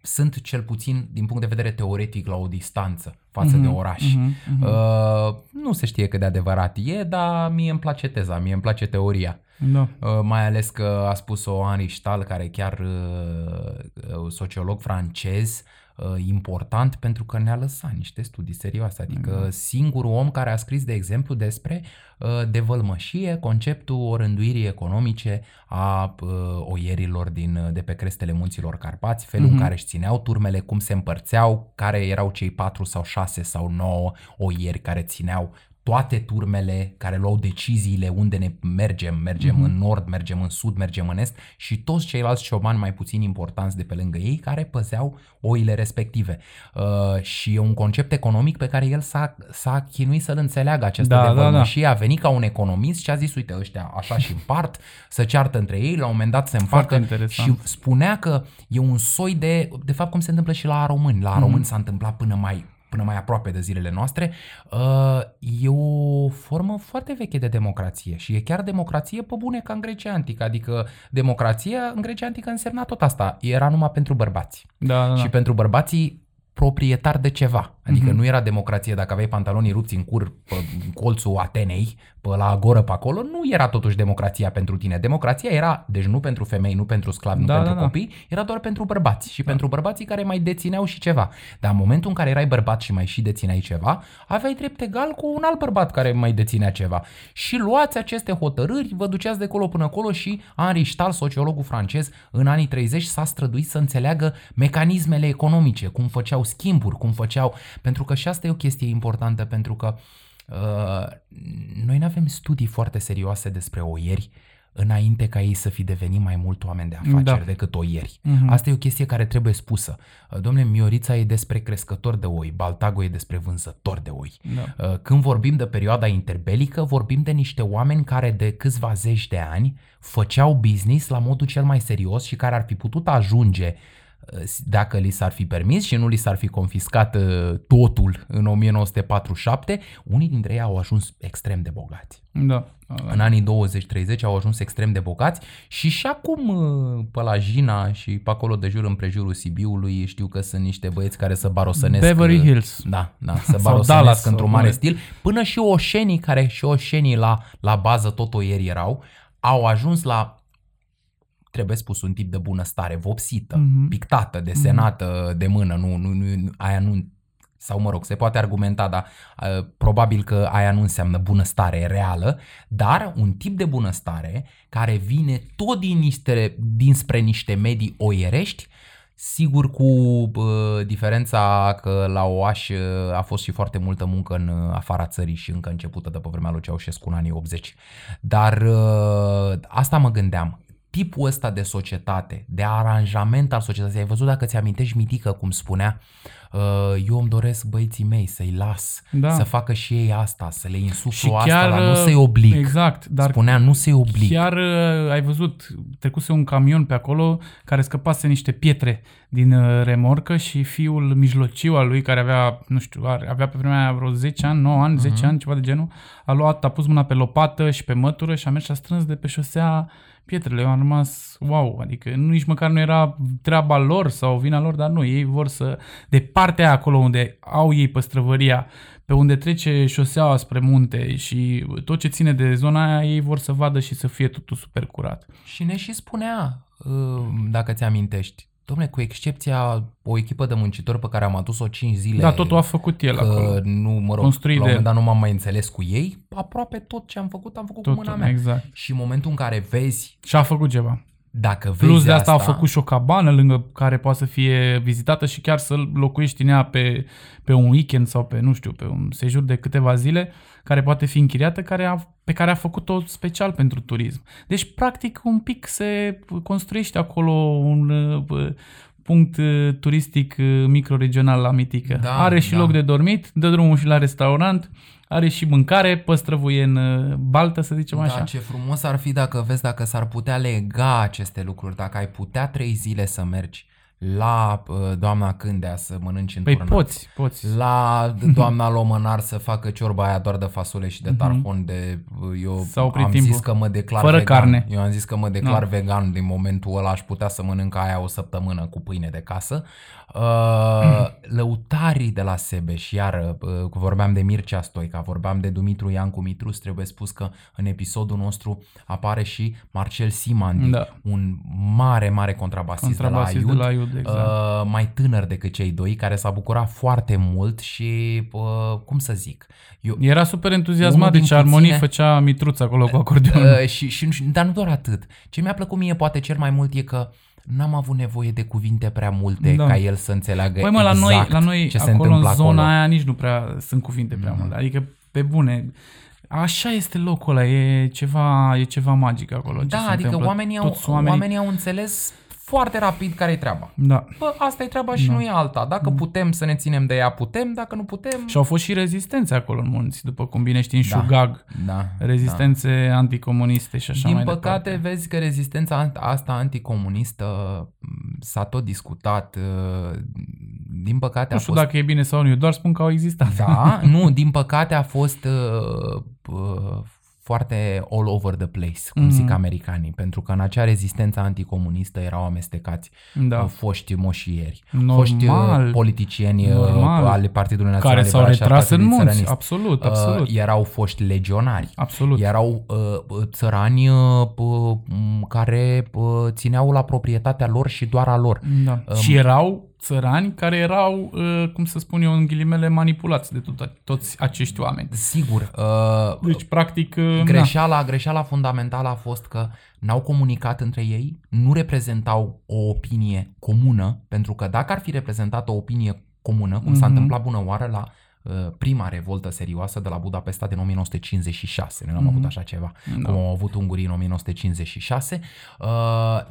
[SPEAKER 1] sunt cel puțin din punct de vedere teoretic la o distanță față de oraș.
[SPEAKER 2] Mhm, mhm.
[SPEAKER 1] Uh, nu se știe cât de adevărat e, dar mie îmi place teza, mie îmi place teoria.
[SPEAKER 2] Da.
[SPEAKER 1] Uh, mai ales că a spus-o Henri Stahl, care e chiar uh, uh, sociolog francez, uh, important pentru că ne-a lăsat niște studii serioase. Adică singurul om care a scris, de exemplu, despre uh, devălmășie, conceptul orânduirii economice a uh, oierilor din, uh, de pe crestele munților Carpați, felul în care își țineau turmele, cum se împărțeau, care erau cei patru sau șase sau nouă oieri care țineau toate turmele care luau deciziile unde ne mergem, mergem
[SPEAKER 2] Mhm.
[SPEAKER 1] în nord, mergem în sud, mergem în est și toți ceilalți ciobani mai puțin importanți de pe lângă ei care păzeau oile respective. Uh, și e un concept economic pe care el s-a, s-a chinuit să-l înțeleagă această
[SPEAKER 2] Da, da,
[SPEAKER 1] devălmășie. A venit ca un economist și a zis, uite, ăștia așa și împart, să ceartă între ei, la un moment dat se împartă
[SPEAKER 2] Foarte interesant.
[SPEAKER 1] și spunea că e un soi de, de fapt cum se întâmplă și la români. La români s-a întâmplat până mai până mai aproape de zilele noastre, uh, e o formă foarte veche de democrație și e chiar democrație pe bune ca în Grecia Antică, adică democrația în Grecia Antică însemna tot asta, era numai pentru bărbați
[SPEAKER 2] Da, da, da.
[SPEAKER 1] și pentru bărbații proprietar de ceva. Adică
[SPEAKER 2] Mhm.
[SPEAKER 1] nu era democrație dacă aveai pantalonii rupți în cur pe în colțul Atenei, pe la agoră pe acolo, nu era totuși democrația pentru tine. Democrația era, deci nu pentru femei, nu pentru sclavi, nu
[SPEAKER 2] Da,
[SPEAKER 1] pentru
[SPEAKER 2] da, da.
[SPEAKER 1] copii, era doar pentru bărbați și pentru bărbații care mai dețineau și ceva. Dar în momentul în care erai bărbat și mai și dețineai ceva, aveai drept egal cu un alt bărbat care mai deținea ceva. Și luați aceste hotărâri, vă duceați de acolo până acolo și Henri Stahl, sociologul francez, în anii 30 s-a străduit să înțeleagă mecanismele economice, cum făceau schimburi, cum făceau... Pentru că și asta e o chestie importantă, pentru că uh, noi nu avem studii foarte serioase despre oieri înainte ca ei să fi devenit mai mult oameni de afaceri
[SPEAKER 2] Da.
[SPEAKER 1] decât oieri.
[SPEAKER 2] Mhm.
[SPEAKER 1] Asta e o chestie care trebuie spusă. Uh, Domnule, Miorița e despre crescători de oi, Baltago e despre vânzători de oi.
[SPEAKER 2] Da.
[SPEAKER 1] Uh, Când vorbim de perioada interbelică, vorbim de niște oameni care de câțiva zeci de ani făceau business la modul cel mai serios și care ar fi putut ajunge uh, dacă li s-ar fi permis și nu li s-ar fi confiscat uh, totul în 1947, unii dintre ei au ajuns extrem de bogați.
[SPEAKER 2] Da. da.
[SPEAKER 1] În anii 20-30 au ajuns extrem de bogați și și acum uh, pe la Jina și pe acolo de jur împrejurul Sibiului știu că sunt niște băieți care să barosănesc.
[SPEAKER 2] Beverly
[SPEAKER 1] uh,
[SPEAKER 2] Hills.
[SPEAKER 1] Da, da, să
[SPEAKER 2] Sau
[SPEAKER 1] barosănesc
[SPEAKER 2] Dallas,
[SPEAKER 1] într-un
[SPEAKER 2] sau
[SPEAKER 1] mare
[SPEAKER 2] unde.
[SPEAKER 1] stil. Până și oșenii care și oșenii la, la bază tot o ieri erau, au ajuns la trebuie spus un tip de bunăstare, vopsită,
[SPEAKER 2] Mhm.
[SPEAKER 1] pictată, desenată de mână, nu, nu, nu, aia nu sau mă rog, se poate argumenta, dar uh, probabil că aia nu înseamnă bunăstare reală, dar un tip de bunăstare care vine tot din niște, dinspre niște medii oierești, sigur cu uh, diferența că la OAș uh, a fost și foarte multă muncă în uh, afara țării și încă începută de pe vremea lui Ceaușescu în anii 80. Dar uh, asta mă gândeam, tipul ăsta de societate, de aranjament al societății, ai văzut dacă ți-amintești Mitică cum spunea, uh, eu îmi doresc băieții mei să-i las,
[SPEAKER 2] Da.
[SPEAKER 1] să facă și ei asta, să le insuflu
[SPEAKER 2] Și
[SPEAKER 1] asta,
[SPEAKER 2] chiar,
[SPEAKER 1] dar nu să-i oblig.
[SPEAKER 2] Exact, dar
[SPEAKER 1] Spunea nu să-i oblig.
[SPEAKER 2] Chiar uh, ai văzut, trecuse un camion pe acolo care scăpase niște pietre din uh, remorcă și fiul mijlociu al lui, care avea, nu știu, are- avea pe vremea aia vreo 10 ani, 9 ani, 10 ani, ceva de genul, a luat, a pus mâna pe lopată și pe mătură și a mers și a strâns de pe șosea pietrele. Eu am rămas, wow, adică nu, nici măcar nu era treaba lor sau vina lor, dar nu, ei vor să, de partea aia acolo unde au ei păstrăvăria, pe unde trece șoseaua spre munte și tot ce ține de zona aia, ei vor să vadă și să fie totul super curat.
[SPEAKER 1] Și ne și spunea, uh, dacă ți amintești, domne, cu excepția o echipă de muncitori pe care am adus-o 5 zile,
[SPEAKER 2] Da, totul a făcut el
[SPEAKER 1] că
[SPEAKER 2] acolo.
[SPEAKER 1] nu, mă rog,
[SPEAKER 2] Construit
[SPEAKER 1] la un
[SPEAKER 2] de
[SPEAKER 1] moment dat nu m-am mai înțeles cu ei, aproape tot ce am făcut, am făcut cu mâna
[SPEAKER 2] Totul,
[SPEAKER 1] mea.
[SPEAKER 2] exact.
[SPEAKER 1] Și în momentul în care vezi
[SPEAKER 2] Și a făcut ceva.
[SPEAKER 1] Dacă vezi
[SPEAKER 2] Plus de asta, au făcut și o cabană lângă care poate să fie vizitată și chiar să locuiești în ea pe, pe un weekend sau pe, nu știu, pe un sejur de câteva zile, care poate fi închiriată, care a, pe care a făcut-o special pentru turism. Deci, practic, un pic se construiește acolo un uh, punct uh, turistic uh, microregional la Mitică.
[SPEAKER 1] Da,
[SPEAKER 2] Are și
[SPEAKER 1] da.
[SPEAKER 2] loc de dormit, dă drumul și la restaurant, are și mâncare, păstrăvuie în uh, baltă, să zicem
[SPEAKER 1] Da,
[SPEAKER 2] așa.
[SPEAKER 1] ce frumos ar fi dacă vezi dacă s-ar putea lega aceste lucruri, dacă ai putea trei zile să mergi la uh, doamna Cândea să mănânci în
[SPEAKER 2] Păi
[SPEAKER 1] turnat.
[SPEAKER 2] poți, poți.
[SPEAKER 1] La doamna Lomănar să facă ciorba aia doar de fasole și de tarhun de... Eu
[SPEAKER 2] Mhm. S-a oprit
[SPEAKER 1] am
[SPEAKER 2] timpul.
[SPEAKER 1] zis că mă declar
[SPEAKER 2] Fără
[SPEAKER 1] vegan.
[SPEAKER 2] carne.
[SPEAKER 1] Eu am zis că mă declar vegan din momentul ăla aș putea să mănânc aia o săptămână cu pâine de casă. Uh, lăutarii de la Sebeș, iar uh, vorbeam de Mircea Stoica, vorbeam de Dumitru Iancu Mitrus, trebuie spus că în episodul nostru apare și Marcel Simandi,
[SPEAKER 2] Da.
[SPEAKER 1] un mare, mare contrabasist,
[SPEAKER 2] Contrabasist
[SPEAKER 1] de
[SPEAKER 2] de
[SPEAKER 1] la
[SPEAKER 2] la
[SPEAKER 1] Aiud,
[SPEAKER 2] Aiud, exact.
[SPEAKER 1] uh, mai tânăr decât cei doi, care s-a bucurat foarte mult și, uh, cum să zic, eu,
[SPEAKER 2] Era super
[SPEAKER 1] Unul
[SPEAKER 2] entuziasmat,
[SPEAKER 1] din
[SPEAKER 2] deci armonii
[SPEAKER 1] puține-
[SPEAKER 2] făcea mitruța acolo cu acordeonul.
[SPEAKER 1] Uh, și, și, nu știu, dar nu doar atât. Ce mi-a plăcut mie poate cel mai mult e că n-am avut nevoie de cuvinte prea multe
[SPEAKER 2] Da.
[SPEAKER 1] ca el să înțeleagă
[SPEAKER 2] Păi mă, la
[SPEAKER 1] exact
[SPEAKER 2] noi, la noi
[SPEAKER 1] ce se
[SPEAKER 2] acolo în
[SPEAKER 1] întâmplă
[SPEAKER 2] zona
[SPEAKER 1] acolo.
[SPEAKER 2] aia nici nu prea sunt cuvinte prea multe. Adică, pe bune, așa este locul ăla, e ceva, e ceva magic acolo. ce
[SPEAKER 1] Da,
[SPEAKER 2] se
[SPEAKER 1] adică
[SPEAKER 2] întâmplă.
[SPEAKER 1] oamenii au,
[SPEAKER 2] Toți oamenii,
[SPEAKER 1] oamenii au înțeles foarte rapid care e treaba.
[SPEAKER 2] Da.
[SPEAKER 1] Bă, asta e treaba și
[SPEAKER 2] Da.
[SPEAKER 1] nu e alta. Dacă putem să ne ținem de ea, putem. Dacă nu putem...
[SPEAKER 2] Și au fost și rezistențe acolo în munți, după cum bine știi, în
[SPEAKER 1] Da.
[SPEAKER 2] Șugag.
[SPEAKER 1] Da,
[SPEAKER 2] Rezistențe anticomuniste și așa
[SPEAKER 1] Din
[SPEAKER 2] mai
[SPEAKER 1] păcate,
[SPEAKER 2] departe.
[SPEAKER 1] vezi că rezistența ant- asta anticomunistă m, s-a tot discutat. uh, Din păcate
[SPEAKER 2] Nu
[SPEAKER 1] a
[SPEAKER 2] știu
[SPEAKER 1] fost...
[SPEAKER 2] dacă e bine sau nu, eu doar spun că au existat.
[SPEAKER 1] Da, nu, din păcate a fost uh, uh, foarte all over the place, cum
[SPEAKER 2] Mhm.
[SPEAKER 1] zic americanii, pentru că în acea rezistență anticomunistă erau amestecați
[SPEAKER 2] Da.
[SPEAKER 1] uh, foști moșieri,
[SPEAKER 2] Normal.
[SPEAKER 1] foști uh, politicieni uh,
[SPEAKER 2] Normal.
[SPEAKER 1] ale Partidului Național
[SPEAKER 2] care s-au
[SPEAKER 1] Liberal și al
[SPEAKER 2] retras în
[SPEAKER 1] Partidului
[SPEAKER 2] munți.
[SPEAKER 1] Țăranist.
[SPEAKER 2] Absolut,
[SPEAKER 1] Uh,
[SPEAKER 2] absolut.
[SPEAKER 1] erau foști legionari.
[SPEAKER 2] Absolut.
[SPEAKER 1] Erau uh, țărani uh, p- m, care uh, țineau la proprietatea lor și doar a lor.
[SPEAKER 2] Da. și erau țărani care erau, uh, cum să spun eu, în ghilimele, manipulați de tot, toți acești oameni.
[SPEAKER 1] Sigur, uh,
[SPEAKER 2] Deci, practic, uh, na,
[SPEAKER 1] greșeala, greșeala fundamentală a fost că n-au comunicat între ei, nu reprezentau o opinie comună, pentru că dacă ar fi reprezentat o opinie comună, cum s-a
[SPEAKER 2] Mhm.
[SPEAKER 1] întâmplat bună oară la uh, prima revoltă serioasă de la Budapesta din 1956. Noi n-am avut așa ceva,
[SPEAKER 2] Da.
[SPEAKER 1] cum au avut ungurii în 1956. Uh,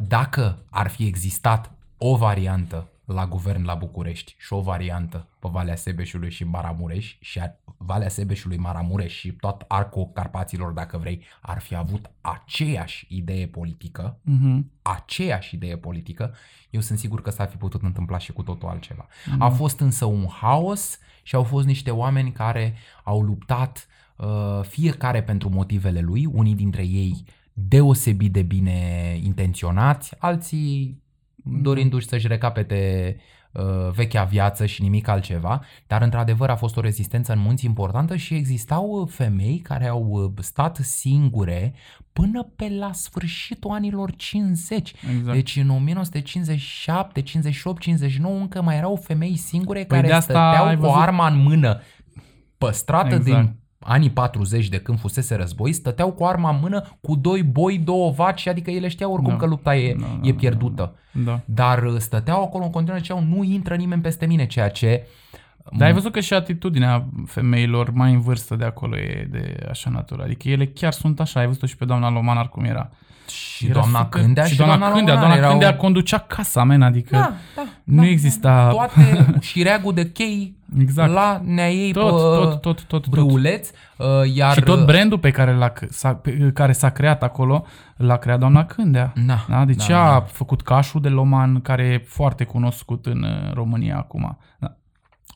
[SPEAKER 1] dacă ar fi existat o variantă la guvern la București și o variantă pe Valea Sebeșului și Maramureș și ar, Valea Sebeșului, Maramureș și tot arcul Carpaților, dacă vrei, ar fi avut aceeași idee politică,
[SPEAKER 2] Mhm.
[SPEAKER 1] aceeași idee politică, eu sunt sigur că s-ar fi putut întâmpla și cu totul altceva. A fost însă un haos și au fost niște oameni care au luptat uh, fiecare pentru motivele lui, unii dintre ei deosebit de bine intenționați, alții dorindu-și să-și recapete uh, vechea viață și nimic altceva, dar într-adevăr a fost o rezistență în munți importantă și existau uh, femei care au uh, stat singure până pe la sfârșitul anilor 50.
[SPEAKER 2] Exact.
[SPEAKER 1] Deci în 1957, 58, 59 încă mai erau femei singure
[SPEAKER 2] Păi
[SPEAKER 1] care
[SPEAKER 2] de asta
[SPEAKER 1] stăteau
[SPEAKER 2] ai
[SPEAKER 1] cu
[SPEAKER 2] văzut-
[SPEAKER 1] arma în mână păstrată
[SPEAKER 2] Exact.
[SPEAKER 1] din anii 40 de când fusese război, stăteau cu arma în mână cu doi boi, două vaci, adică ele știau oricum
[SPEAKER 2] Da.
[SPEAKER 1] că lupta e,
[SPEAKER 2] Da, da,
[SPEAKER 1] e
[SPEAKER 2] da,
[SPEAKER 1] pierdută.
[SPEAKER 2] Da.
[SPEAKER 1] Dar uh, stăteau acolo în continuare și ziceau, nu intră nimeni peste mine, ceea ce
[SPEAKER 2] Dar ai văzut că și atitudinea femeilor mai în vârstă de acolo e de așa natură. Adică ele chiar sunt așa. Ai văzut și pe doamna Lomanar cum era.
[SPEAKER 1] Și
[SPEAKER 2] Era
[SPEAKER 1] doamna
[SPEAKER 2] super-
[SPEAKER 1] Cândea și,
[SPEAKER 2] doamna,
[SPEAKER 1] doamna
[SPEAKER 2] Cândea.
[SPEAKER 1] Lomanar
[SPEAKER 2] Doamna
[SPEAKER 1] erau...
[SPEAKER 2] Cândea conducea casa, men, adică
[SPEAKER 1] da, da,
[SPEAKER 2] nu
[SPEAKER 1] da,
[SPEAKER 2] exista...
[SPEAKER 1] toate șireagul de chei
[SPEAKER 2] Exact.
[SPEAKER 1] la nea ei
[SPEAKER 2] Tot,
[SPEAKER 1] pe
[SPEAKER 2] tot, tot, tot, tot.
[SPEAKER 1] brâuleț, uh, iar...
[SPEAKER 2] Și tot brandul pe care, l-a, s-a, pe care s-a creat acolo, l-a creat doamna Cândea.
[SPEAKER 1] Da,
[SPEAKER 2] Da? Deci
[SPEAKER 1] da,
[SPEAKER 2] ea
[SPEAKER 1] da.
[SPEAKER 2] a făcut cașul de Loman, care e foarte cunoscut în uh, România acum. Da.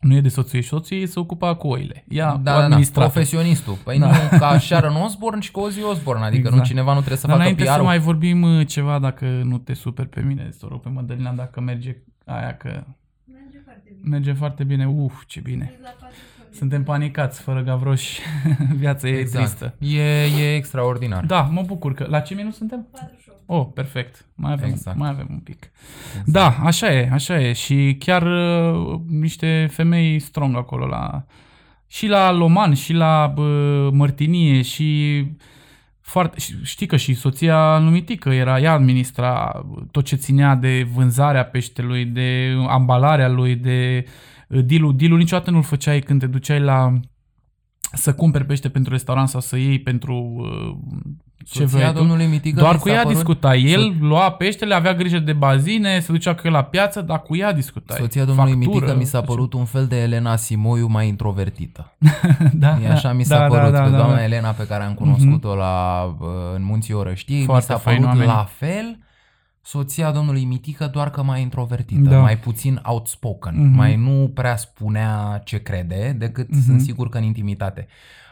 [SPEAKER 2] Nu e de soție și soție, se ocupa cu oile. Ea
[SPEAKER 1] Da,
[SPEAKER 2] cu
[SPEAKER 1] da, da,
[SPEAKER 2] administrator.
[SPEAKER 1] profesionistul. Păi da. nu ca Sharon Osbourne și cu Ozzy Osbourne, adică
[SPEAKER 2] Exact.
[SPEAKER 1] nu cineva nu trebuie să
[SPEAKER 2] Dar
[SPEAKER 1] facă
[SPEAKER 2] înainte
[SPEAKER 1] PR-ul.
[SPEAKER 2] să mai vorbim uh, ceva, dacă nu te super pe mine, să o rog pe Mădălina dacă merge aia că
[SPEAKER 3] Merge foarte bine.
[SPEAKER 2] merge foarte bine. Uf, ce bine.
[SPEAKER 3] Deci la patru săptămâni.
[SPEAKER 2] Suntem panicați, fără gavroși. Viața e
[SPEAKER 1] Exact.
[SPEAKER 2] tristă.
[SPEAKER 1] E, e extraordinar.
[SPEAKER 2] Da, mă bucur că... La ce minut suntem?
[SPEAKER 3] 48.
[SPEAKER 2] Oh, perfect. Mai avem,
[SPEAKER 1] Exact.
[SPEAKER 2] mai avem un pic. Da, așa e, așa e. Și chiar uh, niște femei strong acolo la... Și la Loman, și la uh, Mărtinie, și foarte, știi că și soția lui Mitică era, ea administra tot ce ținea de vânzarea peștelui, de ambalarea lui, de deal-ul. Deal-ul niciodată nu-l făceai când te duceai la să cumperi pește pentru restaurant sau să iei pentru uh, ce
[SPEAKER 1] Soția
[SPEAKER 2] vrei tu.
[SPEAKER 1] domnului Mitică
[SPEAKER 2] Doar
[SPEAKER 1] mi
[SPEAKER 2] cu
[SPEAKER 1] s-a
[SPEAKER 2] ea
[SPEAKER 1] părut-
[SPEAKER 2] discutai. El lua peștele, avea grijă de bazine, se ducea cu el la piață, dar cu ea discutai.
[SPEAKER 1] Soția domnului
[SPEAKER 2] Factură,
[SPEAKER 1] Mitică mi s-a
[SPEAKER 2] orice.
[SPEAKER 1] părut un fel de Elena Simoiu mai introvertită.
[SPEAKER 2] da,
[SPEAKER 1] E așa mi s-a
[SPEAKER 2] da,
[SPEAKER 1] părut
[SPEAKER 2] da,
[SPEAKER 1] că
[SPEAKER 2] da,
[SPEAKER 1] doamna
[SPEAKER 2] da.
[SPEAKER 1] Elena pe care am cunoscut-o la, uh, în Munții Orăștiei, mi
[SPEAKER 2] Foarte
[SPEAKER 1] s-a
[SPEAKER 2] fain
[SPEAKER 1] părut
[SPEAKER 2] oameni.
[SPEAKER 1] la fel soția domnului Mitică, doar că mai introvertită,
[SPEAKER 2] Da.
[SPEAKER 1] mai puțin outspoken,
[SPEAKER 2] Mhm.
[SPEAKER 1] mai nu prea spunea ce crede, decât
[SPEAKER 2] Mhm.
[SPEAKER 1] sunt sigur că în intimitate.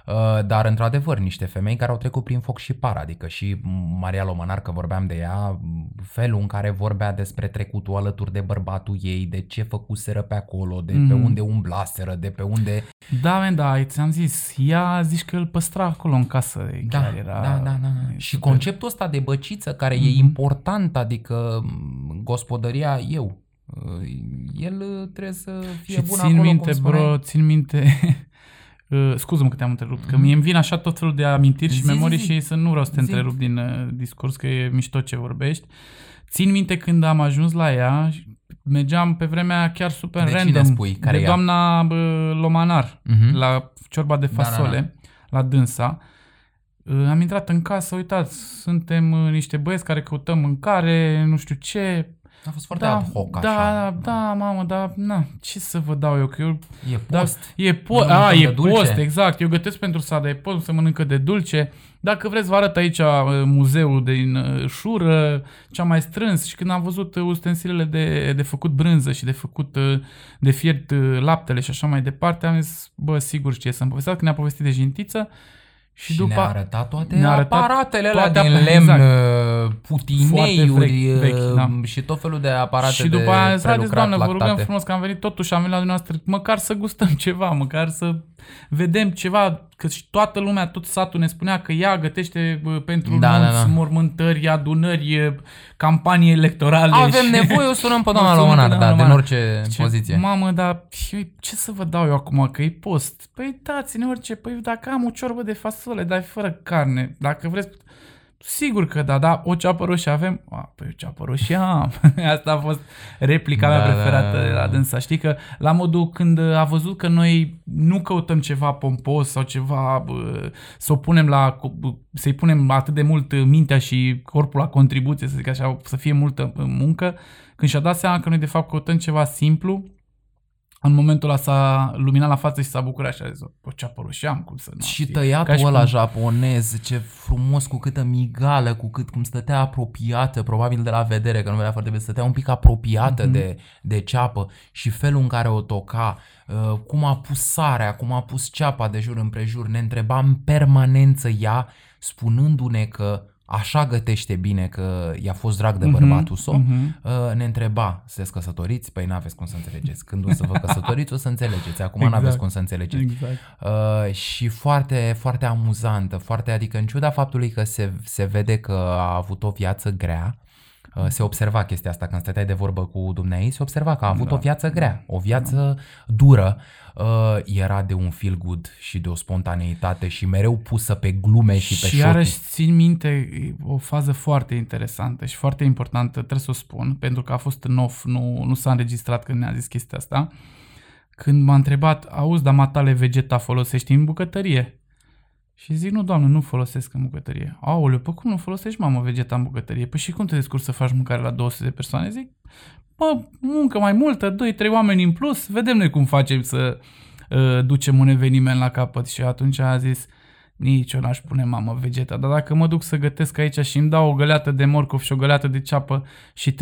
[SPEAKER 1] Uh, Dar, într-adevăr, niște femei care au trecut prin foc și par, adică și Maria Lomănar, că vorbeam de ea, felul în care vorbea despre trecutul alături de bărbatul ei, de ce făcuseră pe acolo, de pe
[SPEAKER 2] Mhm.
[SPEAKER 1] unde umblaseră, de pe unde...
[SPEAKER 2] Da, man, da, ți-am zis, ea zici că îl păstra acolo în casă.
[SPEAKER 1] Da,
[SPEAKER 2] chiar era
[SPEAKER 1] da, da, da, da.
[SPEAKER 2] e
[SPEAKER 1] Și
[SPEAKER 2] super.
[SPEAKER 1] conceptul ăsta de băciță care e
[SPEAKER 2] Mhm.
[SPEAKER 1] important, adică m, gospodăria eu, uh, el uh, trebuie să fie
[SPEAKER 2] Și
[SPEAKER 1] bun
[SPEAKER 2] țin
[SPEAKER 1] acolo,
[SPEAKER 2] minte,
[SPEAKER 1] cum spuneai.
[SPEAKER 2] bro, țin minte... Uh, scuză-mă că te-am întrerupt, că
[SPEAKER 1] Mhm.
[SPEAKER 2] mie îmi vin așa tot felul de amintiri și
[SPEAKER 1] Zi, zi,
[SPEAKER 2] memorii
[SPEAKER 1] zi.
[SPEAKER 2] și să nu vreau să te
[SPEAKER 1] Zi.
[SPEAKER 2] întrerup din uh, discurs, că e mișto ce vorbești. Țin minte când am ajuns la ea, și mergeam pe vremea aia chiar super
[SPEAKER 1] De cine
[SPEAKER 2] random.
[SPEAKER 1] spui? Care
[SPEAKER 2] de
[SPEAKER 1] ea?
[SPEAKER 2] doamna bă, Lomanar,
[SPEAKER 1] Mhm.
[SPEAKER 2] la ciorba de
[SPEAKER 1] Da, da, da.
[SPEAKER 2] fasole, la dânsa. Uh, Am intrat în casă, uitați, suntem uh, niște băieți care căutăm mâncare, nu știu ce.
[SPEAKER 1] A fost foarte ad hoc
[SPEAKER 2] da,
[SPEAKER 1] așa.
[SPEAKER 2] da, da, mamă, da, na, ce să vă dau eu, că eu
[SPEAKER 1] E
[SPEAKER 2] da,
[SPEAKER 1] post.
[SPEAKER 2] e post,
[SPEAKER 1] Nu
[SPEAKER 2] a,
[SPEAKER 1] mâncăm
[SPEAKER 2] e
[SPEAKER 1] de dulce?
[SPEAKER 2] post, exact. Eu gătesc pentru sada, e post, se mănâncă de dulce. Dacă vreți, vă arăt aici uh, muzeul din uh, Șură, ce-am mai strâns și când am văzut uh, ustensilele de, de făcut brânză și de făcut, uh, de fiert uh, laptele și așa mai departe, am zis, bă, sigur știe să-mi povestească, că ne-a povestit de jintiță și,
[SPEAKER 1] Și
[SPEAKER 2] după...
[SPEAKER 1] ne-a arătat toate
[SPEAKER 2] ne-a arătat
[SPEAKER 1] aparatele alea
[SPEAKER 2] toate
[SPEAKER 1] din
[SPEAKER 2] apa-
[SPEAKER 1] lemn,
[SPEAKER 2] exact.
[SPEAKER 1] uh, putineiuri
[SPEAKER 2] Foarte vechi,
[SPEAKER 1] uh,
[SPEAKER 2] da.
[SPEAKER 1] și tot felul de aparate
[SPEAKER 2] și
[SPEAKER 1] de
[SPEAKER 2] după aia s-a zis,
[SPEAKER 1] prelucrat
[SPEAKER 2] doamne, vă rugăm
[SPEAKER 1] lactate.
[SPEAKER 2] frumos că am venit totuși, am venit la dumneavoastră, măcar să gustăm ceva, măcar să vedem ceva, că și toată lumea, tot satul ne spunea că ea gătește bă, pentru
[SPEAKER 1] Da,
[SPEAKER 2] da,
[SPEAKER 1] da,
[SPEAKER 2] nunți,
[SPEAKER 1] da.
[SPEAKER 2] mormântări, adunări, e, campanii electorale.
[SPEAKER 1] Avem
[SPEAKER 2] și...
[SPEAKER 1] nevoie, o sunăm pe doamna
[SPEAKER 2] O sunăm pe
[SPEAKER 1] Lomanar,
[SPEAKER 2] doamna
[SPEAKER 1] da, din
[SPEAKER 2] Lomanar.
[SPEAKER 1] orice
[SPEAKER 2] Ce,
[SPEAKER 1] poziție.
[SPEAKER 2] Mamă, dar eu, ce să vă dau eu acum, că e post? Păi dați-ne orice, păi dacă am o ciorbă de fasole, dar e fără carne, dacă vreți... Sigur că da, da, o ceapă roșie avem? A, păi o ceapă roșie am. Asta a fost replica mea
[SPEAKER 1] Da, da,
[SPEAKER 2] preferată
[SPEAKER 1] da,
[SPEAKER 2] de
[SPEAKER 1] da.
[SPEAKER 2] la dânsa. Știi că la modul când a văzut că noi nu căutăm ceva pompos sau ceva bă, să o punem la, să-i punem atât de mult mintea și corpul la contribuție, să zic așa, să fie multă muncă, când și-a dat seama că noi de fapt căutăm ceva simplu, în momentul ăla s-a luminat la față și s-a bucurat și a zis, o ceapă roșie am, cum să nu
[SPEAKER 1] Și
[SPEAKER 2] fie?"
[SPEAKER 1] tăiatul
[SPEAKER 2] Ca și
[SPEAKER 1] ăla
[SPEAKER 2] cum-
[SPEAKER 1] japonez, ce frumos, cu câtă migală, cu cât cum stătea apropiată, probabil de la vedere, că nu vedea foarte bine, stătea un pic apropiată
[SPEAKER 2] Mhm.
[SPEAKER 1] de, de ceapă și felul în care o toca, uh, cum a pus sarea, cum a pus ceapa de jur împrejur, ne întreba în permanență ea, spunându-ne că așa gătește bine, că i-a fost drag de
[SPEAKER 2] Mhm,
[SPEAKER 1] bărbatul său,
[SPEAKER 2] mhm.
[SPEAKER 1] Uh, ne întreba, sunteți căsătoriți? Păi n-aveți cum să înțelegeți. Când o să vă căsătoriți, o să înțelegeți. Acum
[SPEAKER 2] Exact.
[SPEAKER 1] n-aveți cum să înțelegeți.
[SPEAKER 2] Exact.
[SPEAKER 1] Uh, și foarte, foarte amuzantă, foarte, adică în ciuda faptului că se, se vede că a avut o viață grea, uh, se observa chestia asta când stăteai de vorbă cu dumneai, se observa că a avut
[SPEAKER 2] Da.
[SPEAKER 1] o viață grea, o viață dură, uh, era de un feel good și de o spontaneitate și mereu pusă pe glume și pe
[SPEAKER 2] și
[SPEAKER 1] șochii.
[SPEAKER 2] iarăși țin minte e o fază foarte interesantă și foarte importantă, trebuie să o spun, pentru că a fost în off, nu, nu s-a înregistrat când ne-a zis chestia asta. Când m-a întrebat, auzi, dar matale vegeta folosești în bucătărie? Și zic, nu, doamnă, nu folosesc în bucătărie. Aoleu, pe cum nu folosești, mamă, vegeta în bucătărie? Păi și cum te descurci să faci mâncare la 200 de persoane? Zic, bă, muncă mai multă, 2-3 oameni în plus, vedem noi cum facem să uh, ducem un eveniment la capăt. Și atunci a zis, nici eu n-aș pune mamă vegeta, dar dacă mă duc să gătesc aici și îmi dau o găleată de morcov și o găleată de ceapă și 3-4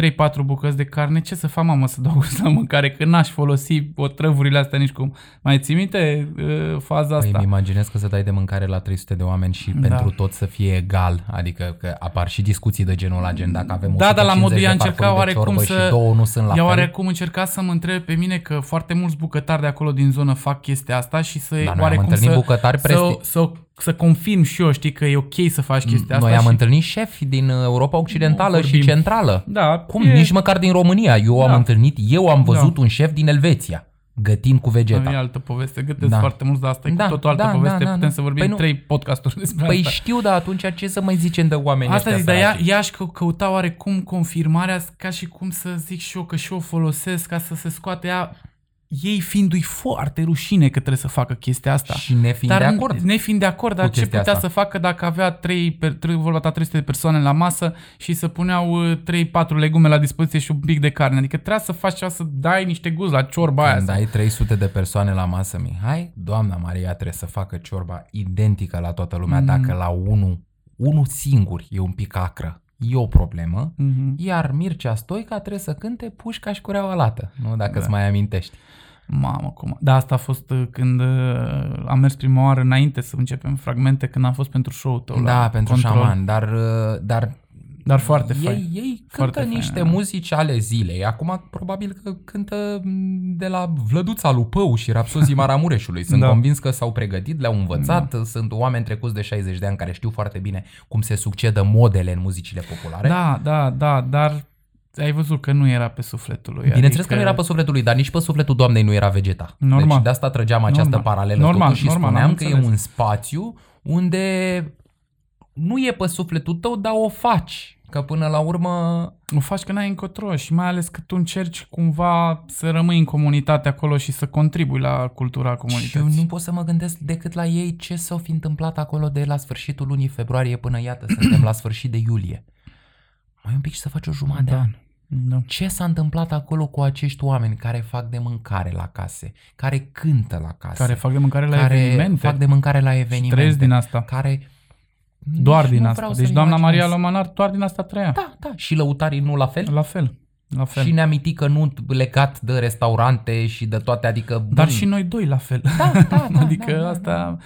[SPEAKER 2] bucăți de carne, ce să fac mamă să dau gust la mâncare, că n-aș folosi otrăvurile astea nici cum. Mai ții minte uh, faza
[SPEAKER 1] Păi
[SPEAKER 2] asta?
[SPEAKER 1] îmi imaginez că să dai de mâncare la 300 de oameni și
[SPEAKER 2] Da.
[SPEAKER 1] pentru tot să fie egal, adică că apar și discuții de genul ăla, gen dacă avem
[SPEAKER 2] Da, dar la
[SPEAKER 1] 150
[SPEAKER 2] modul
[SPEAKER 1] de
[SPEAKER 2] ea
[SPEAKER 1] farfurii
[SPEAKER 2] încerca
[SPEAKER 1] de
[SPEAKER 2] oarecum
[SPEAKER 1] ciorbă
[SPEAKER 2] să...
[SPEAKER 1] și două nu sunt la
[SPEAKER 2] ea
[SPEAKER 1] fel.
[SPEAKER 2] oarecum încerca să mă întrebe pe mine că foarte mulți bucătari de acolo din zonă fac chestia asta și să
[SPEAKER 1] Da, noi am
[SPEAKER 2] oarecum
[SPEAKER 1] întâlnit
[SPEAKER 2] să,
[SPEAKER 1] bucătari
[SPEAKER 2] să,
[SPEAKER 1] presti-
[SPEAKER 2] să, să confirm și eu, știi, că e ok să faci chestia asta.
[SPEAKER 1] Noi am
[SPEAKER 2] și...
[SPEAKER 1] întâlnit șefi din uh, Europa Occidentală
[SPEAKER 2] Nu
[SPEAKER 1] și
[SPEAKER 2] vorbim.
[SPEAKER 1] Centrală.
[SPEAKER 2] Da,
[SPEAKER 1] Cum?
[SPEAKER 2] e-
[SPEAKER 1] Nici măcar din România. Eu am
[SPEAKER 2] Da.
[SPEAKER 1] întâlnit, eu am văzut
[SPEAKER 2] Da.
[SPEAKER 1] un șef din Elveția. gătind cu vegeta.
[SPEAKER 2] E altă poveste. Gătesc
[SPEAKER 1] Da.
[SPEAKER 2] foarte mult, dar asta e
[SPEAKER 1] Da,
[SPEAKER 2] cu totul altă
[SPEAKER 1] da,
[SPEAKER 2] poveste.
[SPEAKER 1] da, da,
[SPEAKER 2] Putem
[SPEAKER 1] da.
[SPEAKER 2] să vorbim
[SPEAKER 1] Păi nu-
[SPEAKER 2] trei podcasturi despre
[SPEAKER 1] Păi
[SPEAKER 2] asta.
[SPEAKER 1] știu, dar atunci ce să mai zicem de oameni
[SPEAKER 2] Asta
[SPEAKER 1] ăștia
[SPEAKER 2] zic, dar ea,
[SPEAKER 1] săraci?
[SPEAKER 2] ea aș că- căuta oarecum confirmarea ca și cum să zic și eu că și eu o folosesc ca să se scoate ea ei fiindu-i foarte rușine că trebuie să facă chestia asta.
[SPEAKER 1] Și ne fiind
[SPEAKER 2] dar
[SPEAKER 1] de acord.
[SPEAKER 2] ne fiind de acord, dar
[SPEAKER 1] cu
[SPEAKER 2] ce
[SPEAKER 1] chestia
[SPEAKER 2] putea
[SPEAKER 1] asta.
[SPEAKER 2] să facă dacă avea 3, per, 3, vorba ta 300 de persoane la masă și să puneau 3-4 legume la dispoziție și un pic de carne. Adică trebuia să faci ceva, să dai niște gust la ciorba aia.
[SPEAKER 1] Când
[SPEAKER 2] sau-
[SPEAKER 1] ai 300 de persoane la masă, Mihai, doamna Maria trebuie să facă ciorba identică la toată lumea.
[SPEAKER 2] Mm.
[SPEAKER 1] Dacă la unul, unul singur e un pic acră, e o problemă,
[SPEAKER 2] Mhm.
[SPEAKER 1] iar Mircea Stoica trebuie să cânte pușca și cureaua lată, nu? Dacă
[SPEAKER 2] Da.
[SPEAKER 1] îți mai amintești.
[SPEAKER 2] Mamă, cum... Da, asta a fost uh, când uh, am mers prima oară înainte să începem fragmente, când am fost pentru show-ul tău
[SPEAKER 1] Da,
[SPEAKER 2] la
[SPEAKER 1] pentru
[SPEAKER 2] Control.
[SPEAKER 1] șaman, dar, uh, dar
[SPEAKER 2] Dar foarte
[SPEAKER 1] ei,
[SPEAKER 2] fain.
[SPEAKER 1] ei
[SPEAKER 2] Foarte
[SPEAKER 1] cântă
[SPEAKER 2] fain,
[SPEAKER 1] niște
[SPEAKER 2] da.
[SPEAKER 1] muzici ale zilei. Acum probabil că cântă m, de la Vlăduța Lupău și Rapsozii Maramureșului. Sunt
[SPEAKER 2] Da.
[SPEAKER 1] convins că s-au pregătit, le-au învățat. Sunt oameni trecuți de 60 de ani care știu foarte bine cum se succedă modele în muzicile populare.
[SPEAKER 2] Da, da, da, dar ai văzut că nu era pe sufletul lui.
[SPEAKER 1] Bineînțeles
[SPEAKER 2] adică...
[SPEAKER 1] că nu era pe sufletul lui, dar nici pe sufletul doamnei nu era vegeta.
[SPEAKER 2] Normal.
[SPEAKER 1] Deci de asta trăgeam această
[SPEAKER 2] Normal.
[SPEAKER 1] paralelă
[SPEAKER 2] Normal,
[SPEAKER 1] totuși și
[SPEAKER 2] normal,
[SPEAKER 1] spuneam
[SPEAKER 2] am
[SPEAKER 1] că e
[SPEAKER 2] înțeles.
[SPEAKER 1] un spațiu unde nu e pe sufletul tău, dar o faci. Că până la urmă
[SPEAKER 2] O faci că n-ai încotro și mai ales că tu încerci cumva să rămâi în comunitate acolo și să contribui la cultura
[SPEAKER 1] Și eu
[SPEAKER 2] comunității.
[SPEAKER 1] nu pot să mă gândesc decât la ei ce s-a fi întâmplat acolo de la sfârșitul lunii februarie până iată, suntem la sfârșit de iulie. Mai un pic și să faci o jumătate de
[SPEAKER 2] Da,
[SPEAKER 1] an.
[SPEAKER 2] Da.
[SPEAKER 1] Ce s-a întâmplat acolo cu acești oameni care fac de mâncare la case, care cântă la case,
[SPEAKER 2] Care fac de mâncare la
[SPEAKER 1] care
[SPEAKER 2] evenimente
[SPEAKER 1] fac de mâncare la
[SPEAKER 2] și
[SPEAKER 1] evenimente,
[SPEAKER 2] trăiesc din asta.
[SPEAKER 1] care
[SPEAKER 2] Doar
[SPEAKER 1] nici
[SPEAKER 2] din
[SPEAKER 1] nu
[SPEAKER 2] asta.
[SPEAKER 1] vreau
[SPEAKER 2] Deci
[SPEAKER 1] să-mi
[SPEAKER 2] doamna
[SPEAKER 1] imaginez.
[SPEAKER 2] Maria Lomanar doar din asta trăia.
[SPEAKER 1] Da, da, și lăutarii nu la fel?
[SPEAKER 2] La fel. La fel.
[SPEAKER 1] Și neamitică nu legat de restaurante și de toate, adică...
[SPEAKER 2] Dar
[SPEAKER 1] bun,
[SPEAKER 2] și noi doi la fel.
[SPEAKER 1] Da, da, da,
[SPEAKER 2] adică
[SPEAKER 1] da, da,
[SPEAKER 2] asta,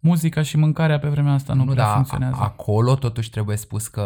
[SPEAKER 2] muzica și mâncarea pe vremea asta nu, nu prea
[SPEAKER 1] da,
[SPEAKER 2] funcționează.
[SPEAKER 1] a- acolo totuși trebuie spus că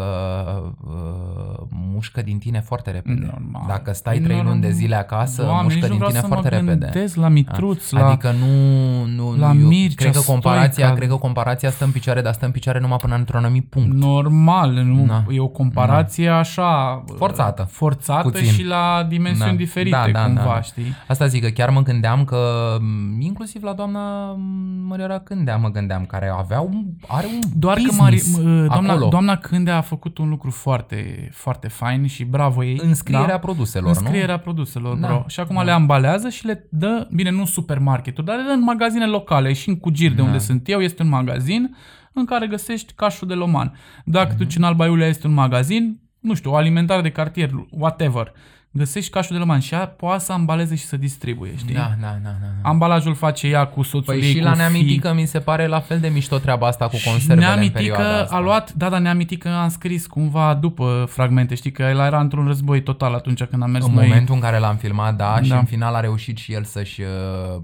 [SPEAKER 1] uh, mușcă din tine foarte repede.
[SPEAKER 2] Normal.
[SPEAKER 1] Dacă stai
[SPEAKER 2] Păi
[SPEAKER 1] trei
[SPEAKER 2] normal.
[SPEAKER 1] luni de zile acasă,
[SPEAKER 2] Doamne,
[SPEAKER 1] mușcă
[SPEAKER 2] nici nu
[SPEAKER 1] din
[SPEAKER 2] vreau
[SPEAKER 1] tine
[SPEAKER 2] să
[SPEAKER 1] foarte
[SPEAKER 2] mă
[SPEAKER 1] repede.
[SPEAKER 2] gândesc la Mitruț, la...
[SPEAKER 1] Adică nu, nu,
[SPEAKER 2] la
[SPEAKER 1] nu eu
[SPEAKER 2] Mircea
[SPEAKER 1] cred că comparația,
[SPEAKER 2] Stoica.
[SPEAKER 1] cred că comparația stă în picioare, dar stă în picioare numai până într-un anumit punct.
[SPEAKER 2] Normal, nu,
[SPEAKER 1] Da.
[SPEAKER 2] e o comparație așa...
[SPEAKER 1] Forțată.
[SPEAKER 2] Forțată
[SPEAKER 1] Puțin.
[SPEAKER 2] și la dimensiuni
[SPEAKER 1] Da.
[SPEAKER 2] diferite,
[SPEAKER 1] Da, da,
[SPEAKER 2] cumva,
[SPEAKER 1] da, da.
[SPEAKER 2] știi?
[SPEAKER 1] Asta zic că chiar mă gândeam că m, inclusiv la doamna m, Măriora Cândea mă gândeam, care avea un, are un
[SPEAKER 2] Doar că
[SPEAKER 1] business
[SPEAKER 2] Mari, m- doamna,
[SPEAKER 1] acolo.
[SPEAKER 2] doamna Cândea a făcut un lucru foarte, foarte fain și bravo ei.
[SPEAKER 1] Înscrierea
[SPEAKER 2] da?
[SPEAKER 1] produselor,
[SPEAKER 2] Înscrierea
[SPEAKER 1] nu?
[SPEAKER 2] produselor,
[SPEAKER 1] Da,
[SPEAKER 2] bro. Și acum
[SPEAKER 1] da.
[SPEAKER 2] le ambalează și le dă, bine, nu în supermarketuri, dar le dă în magazine locale și în Cugir, de
[SPEAKER 1] Da.
[SPEAKER 2] unde sunt eu, este un magazin în care găsești cașul de loman. Dacă
[SPEAKER 1] Mhm.
[SPEAKER 2] tu duci în Alba Iulia este un magazin, nu știu, o alimentare de cartier, whatever. Găsești cașul de loman și ea poate să ambaleze și să distribuie, știi?
[SPEAKER 1] Da, da, da, da. da.
[SPEAKER 2] Ambalajul face ea cu soțul
[SPEAKER 1] Păi
[SPEAKER 2] ei,
[SPEAKER 1] și
[SPEAKER 2] cu
[SPEAKER 1] la
[SPEAKER 2] fii.
[SPEAKER 1] Neamitică mi se pare la fel de mișto treaba asta cu conservele în perioada
[SPEAKER 2] Neamitică
[SPEAKER 1] asta.
[SPEAKER 2] a luat, da, da, Neamitică am scris cumva după fragmente, știi că el era într-un război total atunci când am mers
[SPEAKER 1] În
[SPEAKER 2] noi.
[SPEAKER 1] momentul în care l-am filmat, da, și
[SPEAKER 2] Da.
[SPEAKER 1] în final a reușit și el să-și uh,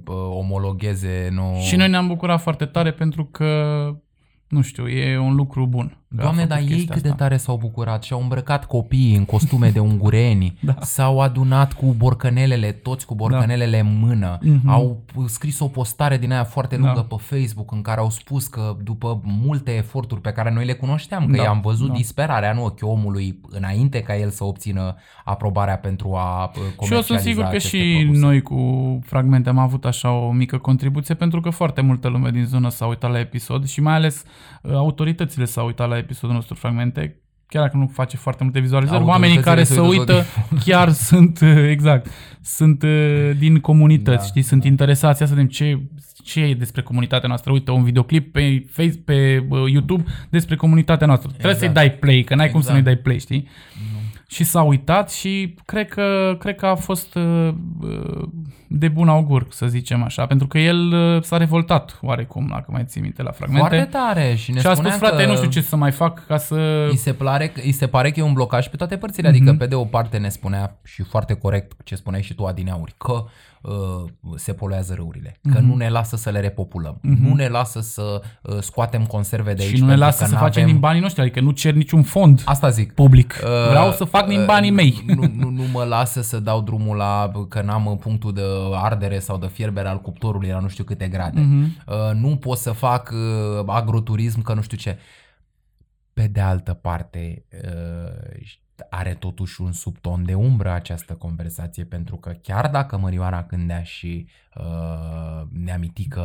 [SPEAKER 1] uh, omologheze, nu...
[SPEAKER 2] Și noi ne-am bucurat foarte tare pentru că, nu știu, e un lucru bun. Că a
[SPEAKER 1] Doamne,
[SPEAKER 2] făcut
[SPEAKER 1] dar ei
[SPEAKER 2] chestia
[SPEAKER 1] cât de
[SPEAKER 2] asta.
[SPEAKER 1] tare s-au bucurat și au îmbrăcat copiii în costume de ungureni,
[SPEAKER 2] Da.
[SPEAKER 1] s-au adunat cu borcănelele, toți cu borcănelele în mână,
[SPEAKER 2] Mhm.
[SPEAKER 1] au scris o postare din aia foarte lungă
[SPEAKER 2] Da.
[SPEAKER 1] pe Facebook în care au spus că după multe eforturi pe care noi le cunoșteam, că
[SPEAKER 2] Da,
[SPEAKER 1] i-am văzut
[SPEAKER 2] da.
[SPEAKER 1] disperarea în ochii omului înainte ca el să obțină aprobarea pentru a uh, comercializa
[SPEAKER 2] Și eu sunt sigur că
[SPEAKER 1] aceste
[SPEAKER 2] și
[SPEAKER 1] produse.
[SPEAKER 2] noi cu fragmente am avut așa o mică contribuție pentru că foarte multă lume din zonă s-a uitat la episod și mai ales uh, autoritățile s-au uitat la episodul nostru fragmente chiar dacă nu face foarte multe vizualizări, oamenii care se
[SPEAKER 1] Autoritățile se
[SPEAKER 2] uită chiar sunt, uh, exact, sunt uh, din comunități,
[SPEAKER 1] Da,
[SPEAKER 2] știi, sunt interesați să vedem ce, ce e despre comunitatea noastră. Uite, un videoclip pe Facebook, pe uh, YouTube despre comunitatea noastră. Trebuie să-i
[SPEAKER 1] Exact.
[SPEAKER 2] dai play, că n-ai cum să
[SPEAKER 1] Exact.
[SPEAKER 2] nu-i dai play, știi? Și s-a uitat și cred că, cred că a fost uh, uh, de bun augur, să zicem așa, pentru că el uh, s-a revoltat oarecum, dacă mai ții minte la fragmente.
[SPEAKER 1] Foarte tare și ne
[SPEAKER 2] și a spus,
[SPEAKER 1] spunea
[SPEAKER 2] frate,
[SPEAKER 1] că...
[SPEAKER 2] nu știu ce să mai fac ca să...
[SPEAKER 1] Îi se, pare, îi se pare că e un blocaj pe toate părțile,
[SPEAKER 2] Mhm.
[SPEAKER 1] adică pe de o parte ne spunea și foarte corect ce spuneai și tu adineauri, că uh, se poluează râurile, că
[SPEAKER 2] Mhm.
[SPEAKER 1] nu ne lasă să le repopulăm, nu ne lasă să uh, scoatem conserve de aici.
[SPEAKER 2] și nu ne
[SPEAKER 1] pentru
[SPEAKER 2] lasă
[SPEAKER 1] că
[SPEAKER 2] să facem
[SPEAKER 1] n-avem-
[SPEAKER 2] din banii noștri, adică nu cer niciun fond
[SPEAKER 1] Asta zic.
[SPEAKER 2] public.
[SPEAKER 1] Uh,
[SPEAKER 2] Vreau să fac din
[SPEAKER 1] uh,
[SPEAKER 2] banii mei.
[SPEAKER 1] Nu, nu, nu mă lasă să dau drumul la că n-am punctul de ardere sau de fierbere al cuptorului la nu știu câte grade.
[SPEAKER 2] Mhm.
[SPEAKER 1] Uh, nu pot să fac uh, agroturism că nu știu ce. Pe de altă parte, uh, are totuși un subton de umbră această conversație, pentru că chiar dacă Mărioara Cândea și uh, Neamitică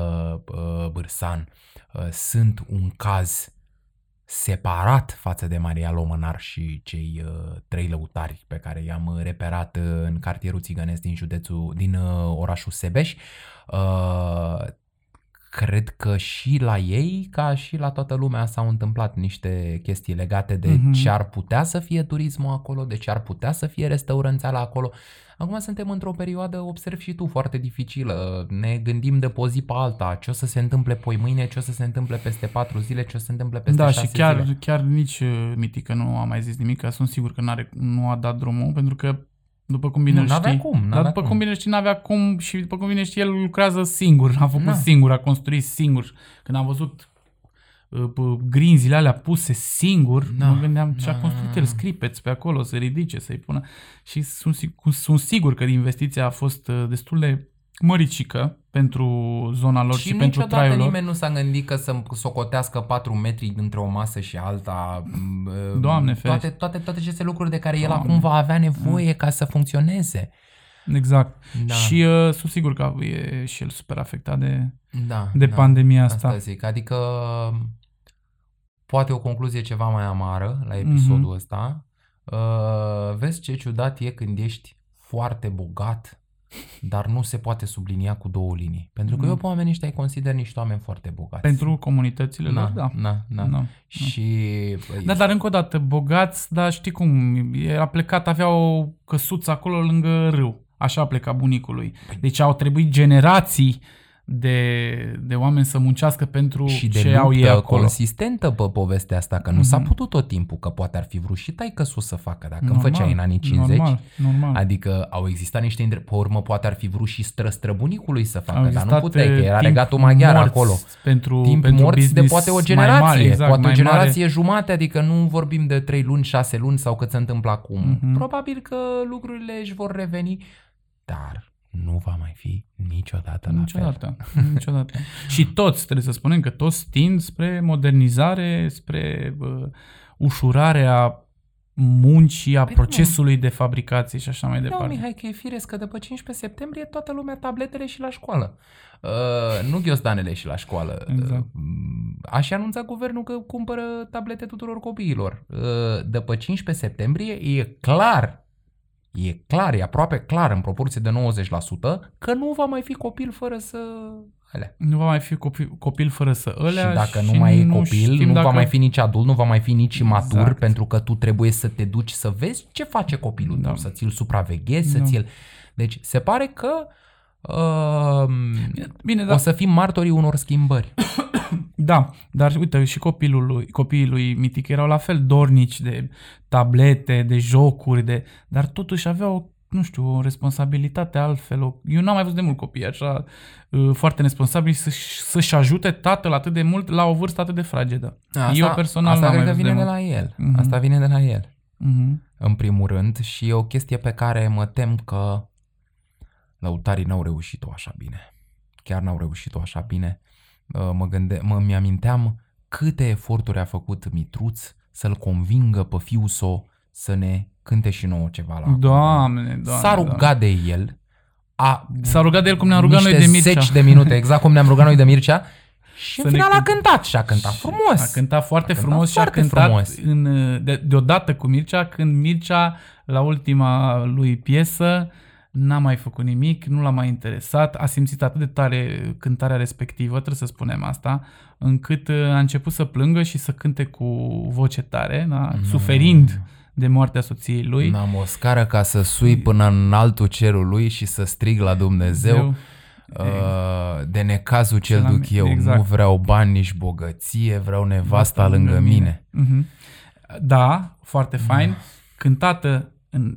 [SPEAKER 1] uh, Bârsan uh, sunt un caz separat față de Maria Lomănar și cei uh, trei lăutari pe care i-am reperat uh, în cartierul țigănesc din județul, din uh, orașul Sebeș, uh, cred că și la ei, ca și la toată lumea, s-au întâmplat niște chestii legate de
[SPEAKER 2] Mhm.
[SPEAKER 1] ce ar putea să fie turismul acolo, de ce ar putea să fie restaurânțeala acolo. Acum suntem într-o perioadă, observ și tu, foarte dificilă. Ne gândim de pe o zi pe alta, ce o să se întâmple poi mâine, ce o să se întâmple peste patru zile, ce o să se întâmple peste
[SPEAKER 2] da,
[SPEAKER 1] șase
[SPEAKER 2] și chiar,
[SPEAKER 1] zile.
[SPEAKER 2] chiar nici uh, Mitică nu a mai zis nimic, că sunt sigur că n-are, nu a dat drumul, pentru că după cum bine
[SPEAKER 1] Nu,
[SPEAKER 2] îl
[SPEAKER 1] n-avea
[SPEAKER 2] știi,
[SPEAKER 1] cum,
[SPEAKER 2] dar
[SPEAKER 1] n-avea
[SPEAKER 2] după cum.
[SPEAKER 1] cum.
[SPEAKER 2] bine știi, n-avea cum și după cum bine știi, el lucrează singur, a făcut
[SPEAKER 1] Da.
[SPEAKER 2] singur, a construit singur. Când am văzut uh, p- grinzile alea puse singur,
[SPEAKER 1] Da,
[SPEAKER 2] mă gândeam ce a
[SPEAKER 1] da,
[SPEAKER 2] construit
[SPEAKER 1] da,
[SPEAKER 2] el,
[SPEAKER 1] da.
[SPEAKER 2] scripeți pe acolo, să ridice, să-i pună. Și sunt, sig- sunt sigur că investiția a fost uh, destul de măricică pentru zona lor și,
[SPEAKER 1] și
[SPEAKER 2] pentru
[SPEAKER 1] niciodată
[SPEAKER 2] traiul lor.
[SPEAKER 1] nimeni nu s-a gândit că să socotească 4 metri între o masă și alta. m,
[SPEAKER 2] Doamne
[SPEAKER 1] toate,
[SPEAKER 2] ferește.
[SPEAKER 1] toate, toate aceste lucruri de care el
[SPEAKER 2] Doamne.
[SPEAKER 1] acum va avea nevoie ca să funcționeze.
[SPEAKER 2] Exact.
[SPEAKER 1] Da.
[SPEAKER 2] Și uh, sunt sigur că e și el super afectat de,
[SPEAKER 1] da,
[SPEAKER 2] de
[SPEAKER 1] da.
[SPEAKER 2] pandemia asta.
[SPEAKER 1] Asta zic, adică poate o concluzie ceva mai amară la episodul
[SPEAKER 2] Mhm.
[SPEAKER 1] ăsta. Uh, vezi ce ciudat e când ești foarte bogat, dar nu se poate sublinia cu două linii. Pentru că
[SPEAKER 2] Mhm.
[SPEAKER 1] eu pe oamenii ăștia îi consider niște oameni foarte bogați.
[SPEAKER 2] Pentru comunitățile
[SPEAKER 1] na,
[SPEAKER 2] lor, da.
[SPEAKER 1] Na, na.
[SPEAKER 2] Da.
[SPEAKER 1] Și băi,
[SPEAKER 2] Da, dar încă o dată, bogați, dar știi cum, a plecat, avea o căsuță acolo lângă râu. Așa a plecat bunicul lui.
[SPEAKER 1] Păi-
[SPEAKER 2] Deci au trebuit generații de, de oameni să muncească pentru
[SPEAKER 1] și de
[SPEAKER 2] ce au ei
[SPEAKER 1] luptă
[SPEAKER 2] acolo.
[SPEAKER 1] consistentă pe povestea asta, că nu s-a
[SPEAKER 2] Mhm.
[SPEAKER 1] putut tot timpul, că poate ar fi vrut și taică să facă, dacă îmi
[SPEAKER 2] Normal,
[SPEAKER 1] făceai în anii 50.
[SPEAKER 2] Normal, normal.
[SPEAKER 1] Adică au existat niște îndre... Pe urmă poate ar fi vrut și străstrăbunicului să
[SPEAKER 2] Au
[SPEAKER 1] facă, dar nu
[SPEAKER 2] existat,
[SPEAKER 1] puteai, că
[SPEAKER 2] uh,
[SPEAKER 1] era
[SPEAKER 2] timp
[SPEAKER 1] regatul maghiar
[SPEAKER 2] morți
[SPEAKER 1] acolo.
[SPEAKER 2] Pentru,
[SPEAKER 1] Timp
[SPEAKER 2] pentru
[SPEAKER 1] morți de
[SPEAKER 2] business
[SPEAKER 1] poate o
[SPEAKER 2] mai
[SPEAKER 1] generație,
[SPEAKER 2] mare, exact,
[SPEAKER 1] poate o
[SPEAKER 2] mai
[SPEAKER 1] generație jumate, adică nu vorbim de 3 luni, 6 luni sau cât se întâmplă acum.
[SPEAKER 2] Mhm.
[SPEAKER 1] Probabil că lucrurile își vor reveni, dar nu va mai fi niciodată la fel.
[SPEAKER 2] Niciodată, niciodată. și toți, trebuie să spunem că toți tind spre modernizare, spre uh, ușurarea muncii, a
[SPEAKER 1] Păi nu.
[SPEAKER 2] procesului de fabricație și așa mai
[SPEAKER 1] Da,
[SPEAKER 2] departe.
[SPEAKER 1] Mihai, că e firesc că după 15 septembrie toată lumea tabletele și la școală. Uh, nu ghiozdanele și la școală.
[SPEAKER 2] Exact.
[SPEAKER 1] Uh, a și anunțat guvernul că cumpără tablete tuturor copiilor. Uh, după 15 septembrie e clar, e clar, e aproape clar în proporție de 90% că nu va mai fi copil fără să... Alea.
[SPEAKER 2] Nu va mai fi copil, copil fără să ălea
[SPEAKER 1] și dacă
[SPEAKER 2] și
[SPEAKER 1] nu mai e
[SPEAKER 2] nu
[SPEAKER 1] copil,
[SPEAKER 2] știm
[SPEAKER 1] nu
[SPEAKER 2] dacă...
[SPEAKER 1] va mai fi nici adult, nu va mai fi nici imatur,
[SPEAKER 2] Exact.
[SPEAKER 1] pentru că tu trebuie să te duci să vezi ce face copilul
[SPEAKER 2] Da.
[SPEAKER 1] tău, să ți-l supraveghezi, să
[SPEAKER 2] Da.
[SPEAKER 1] ți-l... Deci se pare că uh,
[SPEAKER 2] Bine, da.
[SPEAKER 1] o să fim martorii unor schimbări.
[SPEAKER 2] Da, dar uite, și copilul lui, copiii lui Mitic erau la fel dornici de tablete, de jocuri, de, dar totuși aveau nu știu, o responsabilitate altfel. O... Eu n-am mai văzut de mult copii așa uh, foarte responsabili să-și, să-și ajute tatăl atât de mult la o vârstă atât de fragedă. Eu personal
[SPEAKER 1] asta
[SPEAKER 2] n-am
[SPEAKER 1] cred
[SPEAKER 2] mai
[SPEAKER 1] că
[SPEAKER 2] văzut
[SPEAKER 1] vine
[SPEAKER 2] de
[SPEAKER 1] de,
[SPEAKER 2] mult.
[SPEAKER 1] la el.
[SPEAKER 2] Mhm.
[SPEAKER 1] Asta vine de la el,
[SPEAKER 2] Uh-huh.
[SPEAKER 1] în primul rând, și e o chestie pe care mă tem că lăutarii n-au reușit-o așa bine. Chiar n-au reușit-o așa bine. Uh, Mă gânde, mă, mi-aminteam câte eforturi a făcut Mitruț să-l convingă pe fiul său să ne cânte și nouă ceva la
[SPEAKER 2] Doamne, doamne.
[SPEAKER 1] S-a rugat de el, a
[SPEAKER 2] S-a rugat de el cum ne-am rugat noi
[SPEAKER 1] niște
[SPEAKER 2] de Mircea.
[SPEAKER 1] zeci de minute, exact cum ne-am rugat noi de Mircea, și
[SPEAKER 2] Să
[SPEAKER 1] în
[SPEAKER 2] ne
[SPEAKER 1] final a
[SPEAKER 2] cânte.
[SPEAKER 1] cântat și a cântat frumos.
[SPEAKER 2] A cântat foarte
[SPEAKER 1] A cântat
[SPEAKER 2] frumos și a
[SPEAKER 1] foarte
[SPEAKER 2] cântat
[SPEAKER 1] frumos.
[SPEAKER 2] În, de, deodată cu Mircea, când Mircea, la ultima lui piesă, n-a mai făcut nimic, nu l-a mai interesat, a simțit atât de tare cântarea respectivă, trebuie să spunem asta, încât uh, a început să plângă și să cânte cu voce tare, da?
[SPEAKER 1] Nu.
[SPEAKER 2] suferind de moartea soției lui.
[SPEAKER 1] N-am o scară ca să sui până în altul cerului și să strig la Dumnezeu
[SPEAKER 2] Zeu.
[SPEAKER 1] uh, de necazul ce-l
[SPEAKER 2] la
[SPEAKER 1] duc
[SPEAKER 2] mine,
[SPEAKER 1] eu.
[SPEAKER 2] exact.
[SPEAKER 1] Nu vreau bani, nici bogăție, vreau nevasta lângă mine.
[SPEAKER 2] Mhm. Da, foarte fain. Cântată în,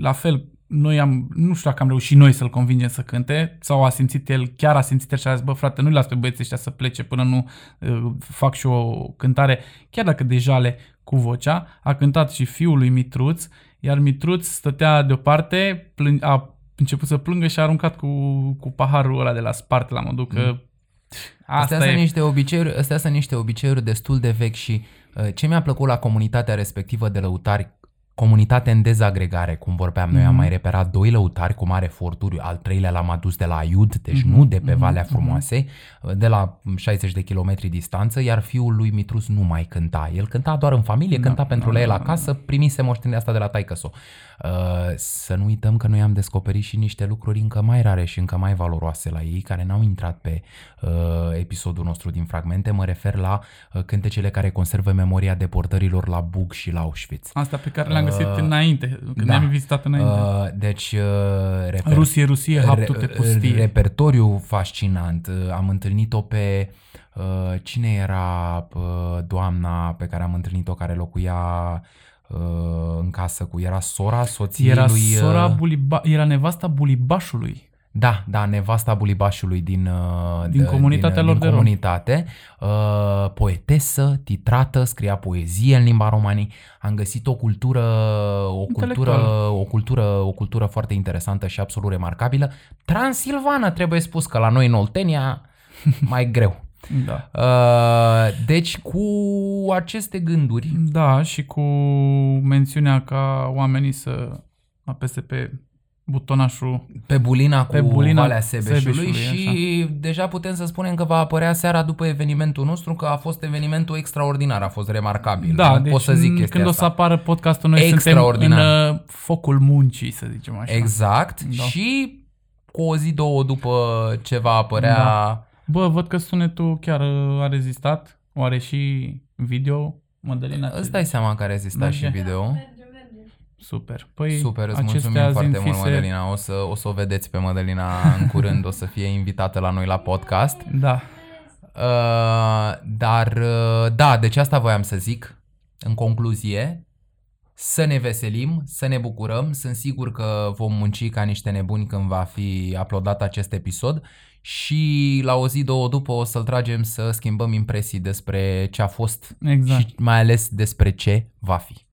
[SPEAKER 2] la fel, noi am, nu știu dacă am reușit noi să-l convingem să cânte sau a simțit el, chiar a simțit el și a zis, bă frate, nu-i las pe băieții ăștia să plece până nu uh, fac și o cântare, chiar dacă deja le cu vocea, a cântat și fiul lui Mitruț, iar Mitruț stătea deoparte, plâng, a început să plângă și a aruncat cu, cu paharul ăla de la spart la modul că
[SPEAKER 1] Mm.
[SPEAKER 2] asta
[SPEAKER 1] Astea
[SPEAKER 2] e.
[SPEAKER 1] sunt, niște obiceiuri, astea sunt niște obiceiuri destul de vechi și uh, ce mi-a plăcut la comunitatea respectivă de lăutari Comunitate în dezagregare, cum vorbeam noi, am
[SPEAKER 2] Mhm.
[SPEAKER 1] mai reperat doi lăutari cu mare eforturi, al treilea l-am adus de la Iud, deci
[SPEAKER 2] Mhm,
[SPEAKER 1] nu de pe
[SPEAKER 2] mhm,
[SPEAKER 1] Valea
[SPEAKER 2] mhm.
[SPEAKER 1] Frumoasei, de la 60 de kilometri distanță, iar fiul lui Mitrus nu mai cânta. El cânta doar în familie,
[SPEAKER 2] Da,
[SPEAKER 1] cânta pentru
[SPEAKER 2] da,
[SPEAKER 1] la el
[SPEAKER 2] da,
[SPEAKER 1] acasă, primise moștenirea asta de la taică Uh, Să nu uităm că noi am descoperit și niște lucruri încă mai rare și încă mai valoroase la ei, care n-au intrat pe uh, episodul nostru din fragmente. Mă refer la uh, cântecele care conservă memoria deportărilor la Bug și la Auschwitz.
[SPEAKER 2] Asta pe care le-am găsit
[SPEAKER 1] Uh,
[SPEAKER 2] înainte, când
[SPEAKER 1] da.
[SPEAKER 2] ne-am vizitat înainte.
[SPEAKER 1] Uh, deci, uh, reper-
[SPEAKER 2] Rusie, Rusie, haptu-te
[SPEAKER 1] re-
[SPEAKER 2] pustie.
[SPEAKER 1] repertoriu fascinant. Uh, Am întâlnit-o pe... Uh, cine era uh, doamna pe care am întâlnit-o care locuia uh, în casă cu... Era sora soției
[SPEAKER 2] Era
[SPEAKER 1] lui... uh,
[SPEAKER 2] sora Buliba, era nevasta Bulibașului.
[SPEAKER 1] Da, da, nevasta bulibașului din, uh,
[SPEAKER 2] Din
[SPEAKER 1] de-
[SPEAKER 2] comunitatea
[SPEAKER 1] din,
[SPEAKER 2] lor
[SPEAKER 1] din
[SPEAKER 2] de romi.
[SPEAKER 1] comunitate, uh, poetesă, titrată, scria poezie în limba romanii. Am găsit o cultură, o cultură,
[SPEAKER 2] Intelectuală.
[SPEAKER 1] o cultură, o cultură foarte interesantă și absolut remarcabilă. Transilvană, trebuie spus că la noi în Oltenia mai greu.
[SPEAKER 2] Da.
[SPEAKER 1] Uh, deci cu aceste gânduri,
[SPEAKER 2] Da, și cu mențiunea ca oamenii să apese pe butonașul
[SPEAKER 1] pe bulina cu
[SPEAKER 2] Pe bulina
[SPEAKER 1] Valea Sebeșului,
[SPEAKER 2] Sebeșului,
[SPEAKER 1] și deja putem să spunem că va apărea seara după evenimentul nostru, că a fost evenimentul extraordinar, a fost remarcabil.
[SPEAKER 2] Da,
[SPEAKER 1] nu
[SPEAKER 2] deci
[SPEAKER 1] pot să zic
[SPEAKER 2] în-
[SPEAKER 1] chestia
[SPEAKER 2] când o
[SPEAKER 1] asta.
[SPEAKER 2] să apară podcastul, noi suntem în
[SPEAKER 1] Extraordinar.
[SPEAKER 2] uh, focul muncii, să zicem așa.
[SPEAKER 1] Exact.
[SPEAKER 2] Da.
[SPEAKER 1] Și cu o zi, două după ce va apărea...
[SPEAKER 2] Da. Bă, văd că sunetul chiar uh, a rezistat. O are și video. Mădălina, ce
[SPEAKER 1] Îți dai seama că a rezistat și
[SPEAKER 2] Merge.
[SPEAKER 1] video.
[SPEAKER 3] Merge, merge.
[SPEAKER 2] Super. Păi,
[SPEAKER 1] Super, îți
[SPEAKER 2] acestea
[SPEAKER 1] mulțumim foarte
[SPEAKER 2] zi-mi
[SPEAKER 1] mult,
[SPEAKER 2] fise-
[SPEAKER 1] Mădălina. O să, o să o vedeți pe Mădălina în curând, o să fie invitată la noi la podcast.
[SPEAKER 2] Da.
[SPEAKER 1] Uh, dar, uh, da, deci asta voiam să zic. În concluzie, să ne veselim, să ne bucurăm. Sunt sigur că vom munci ca niște nebuni când va fi uploadat acest episod și la o zi, două după o să-l tragem să schimbăm impresii despre ce a fost
[SPEAKER 2] Exact.
[SPEAKER 1] și mai ales despre ce va fi.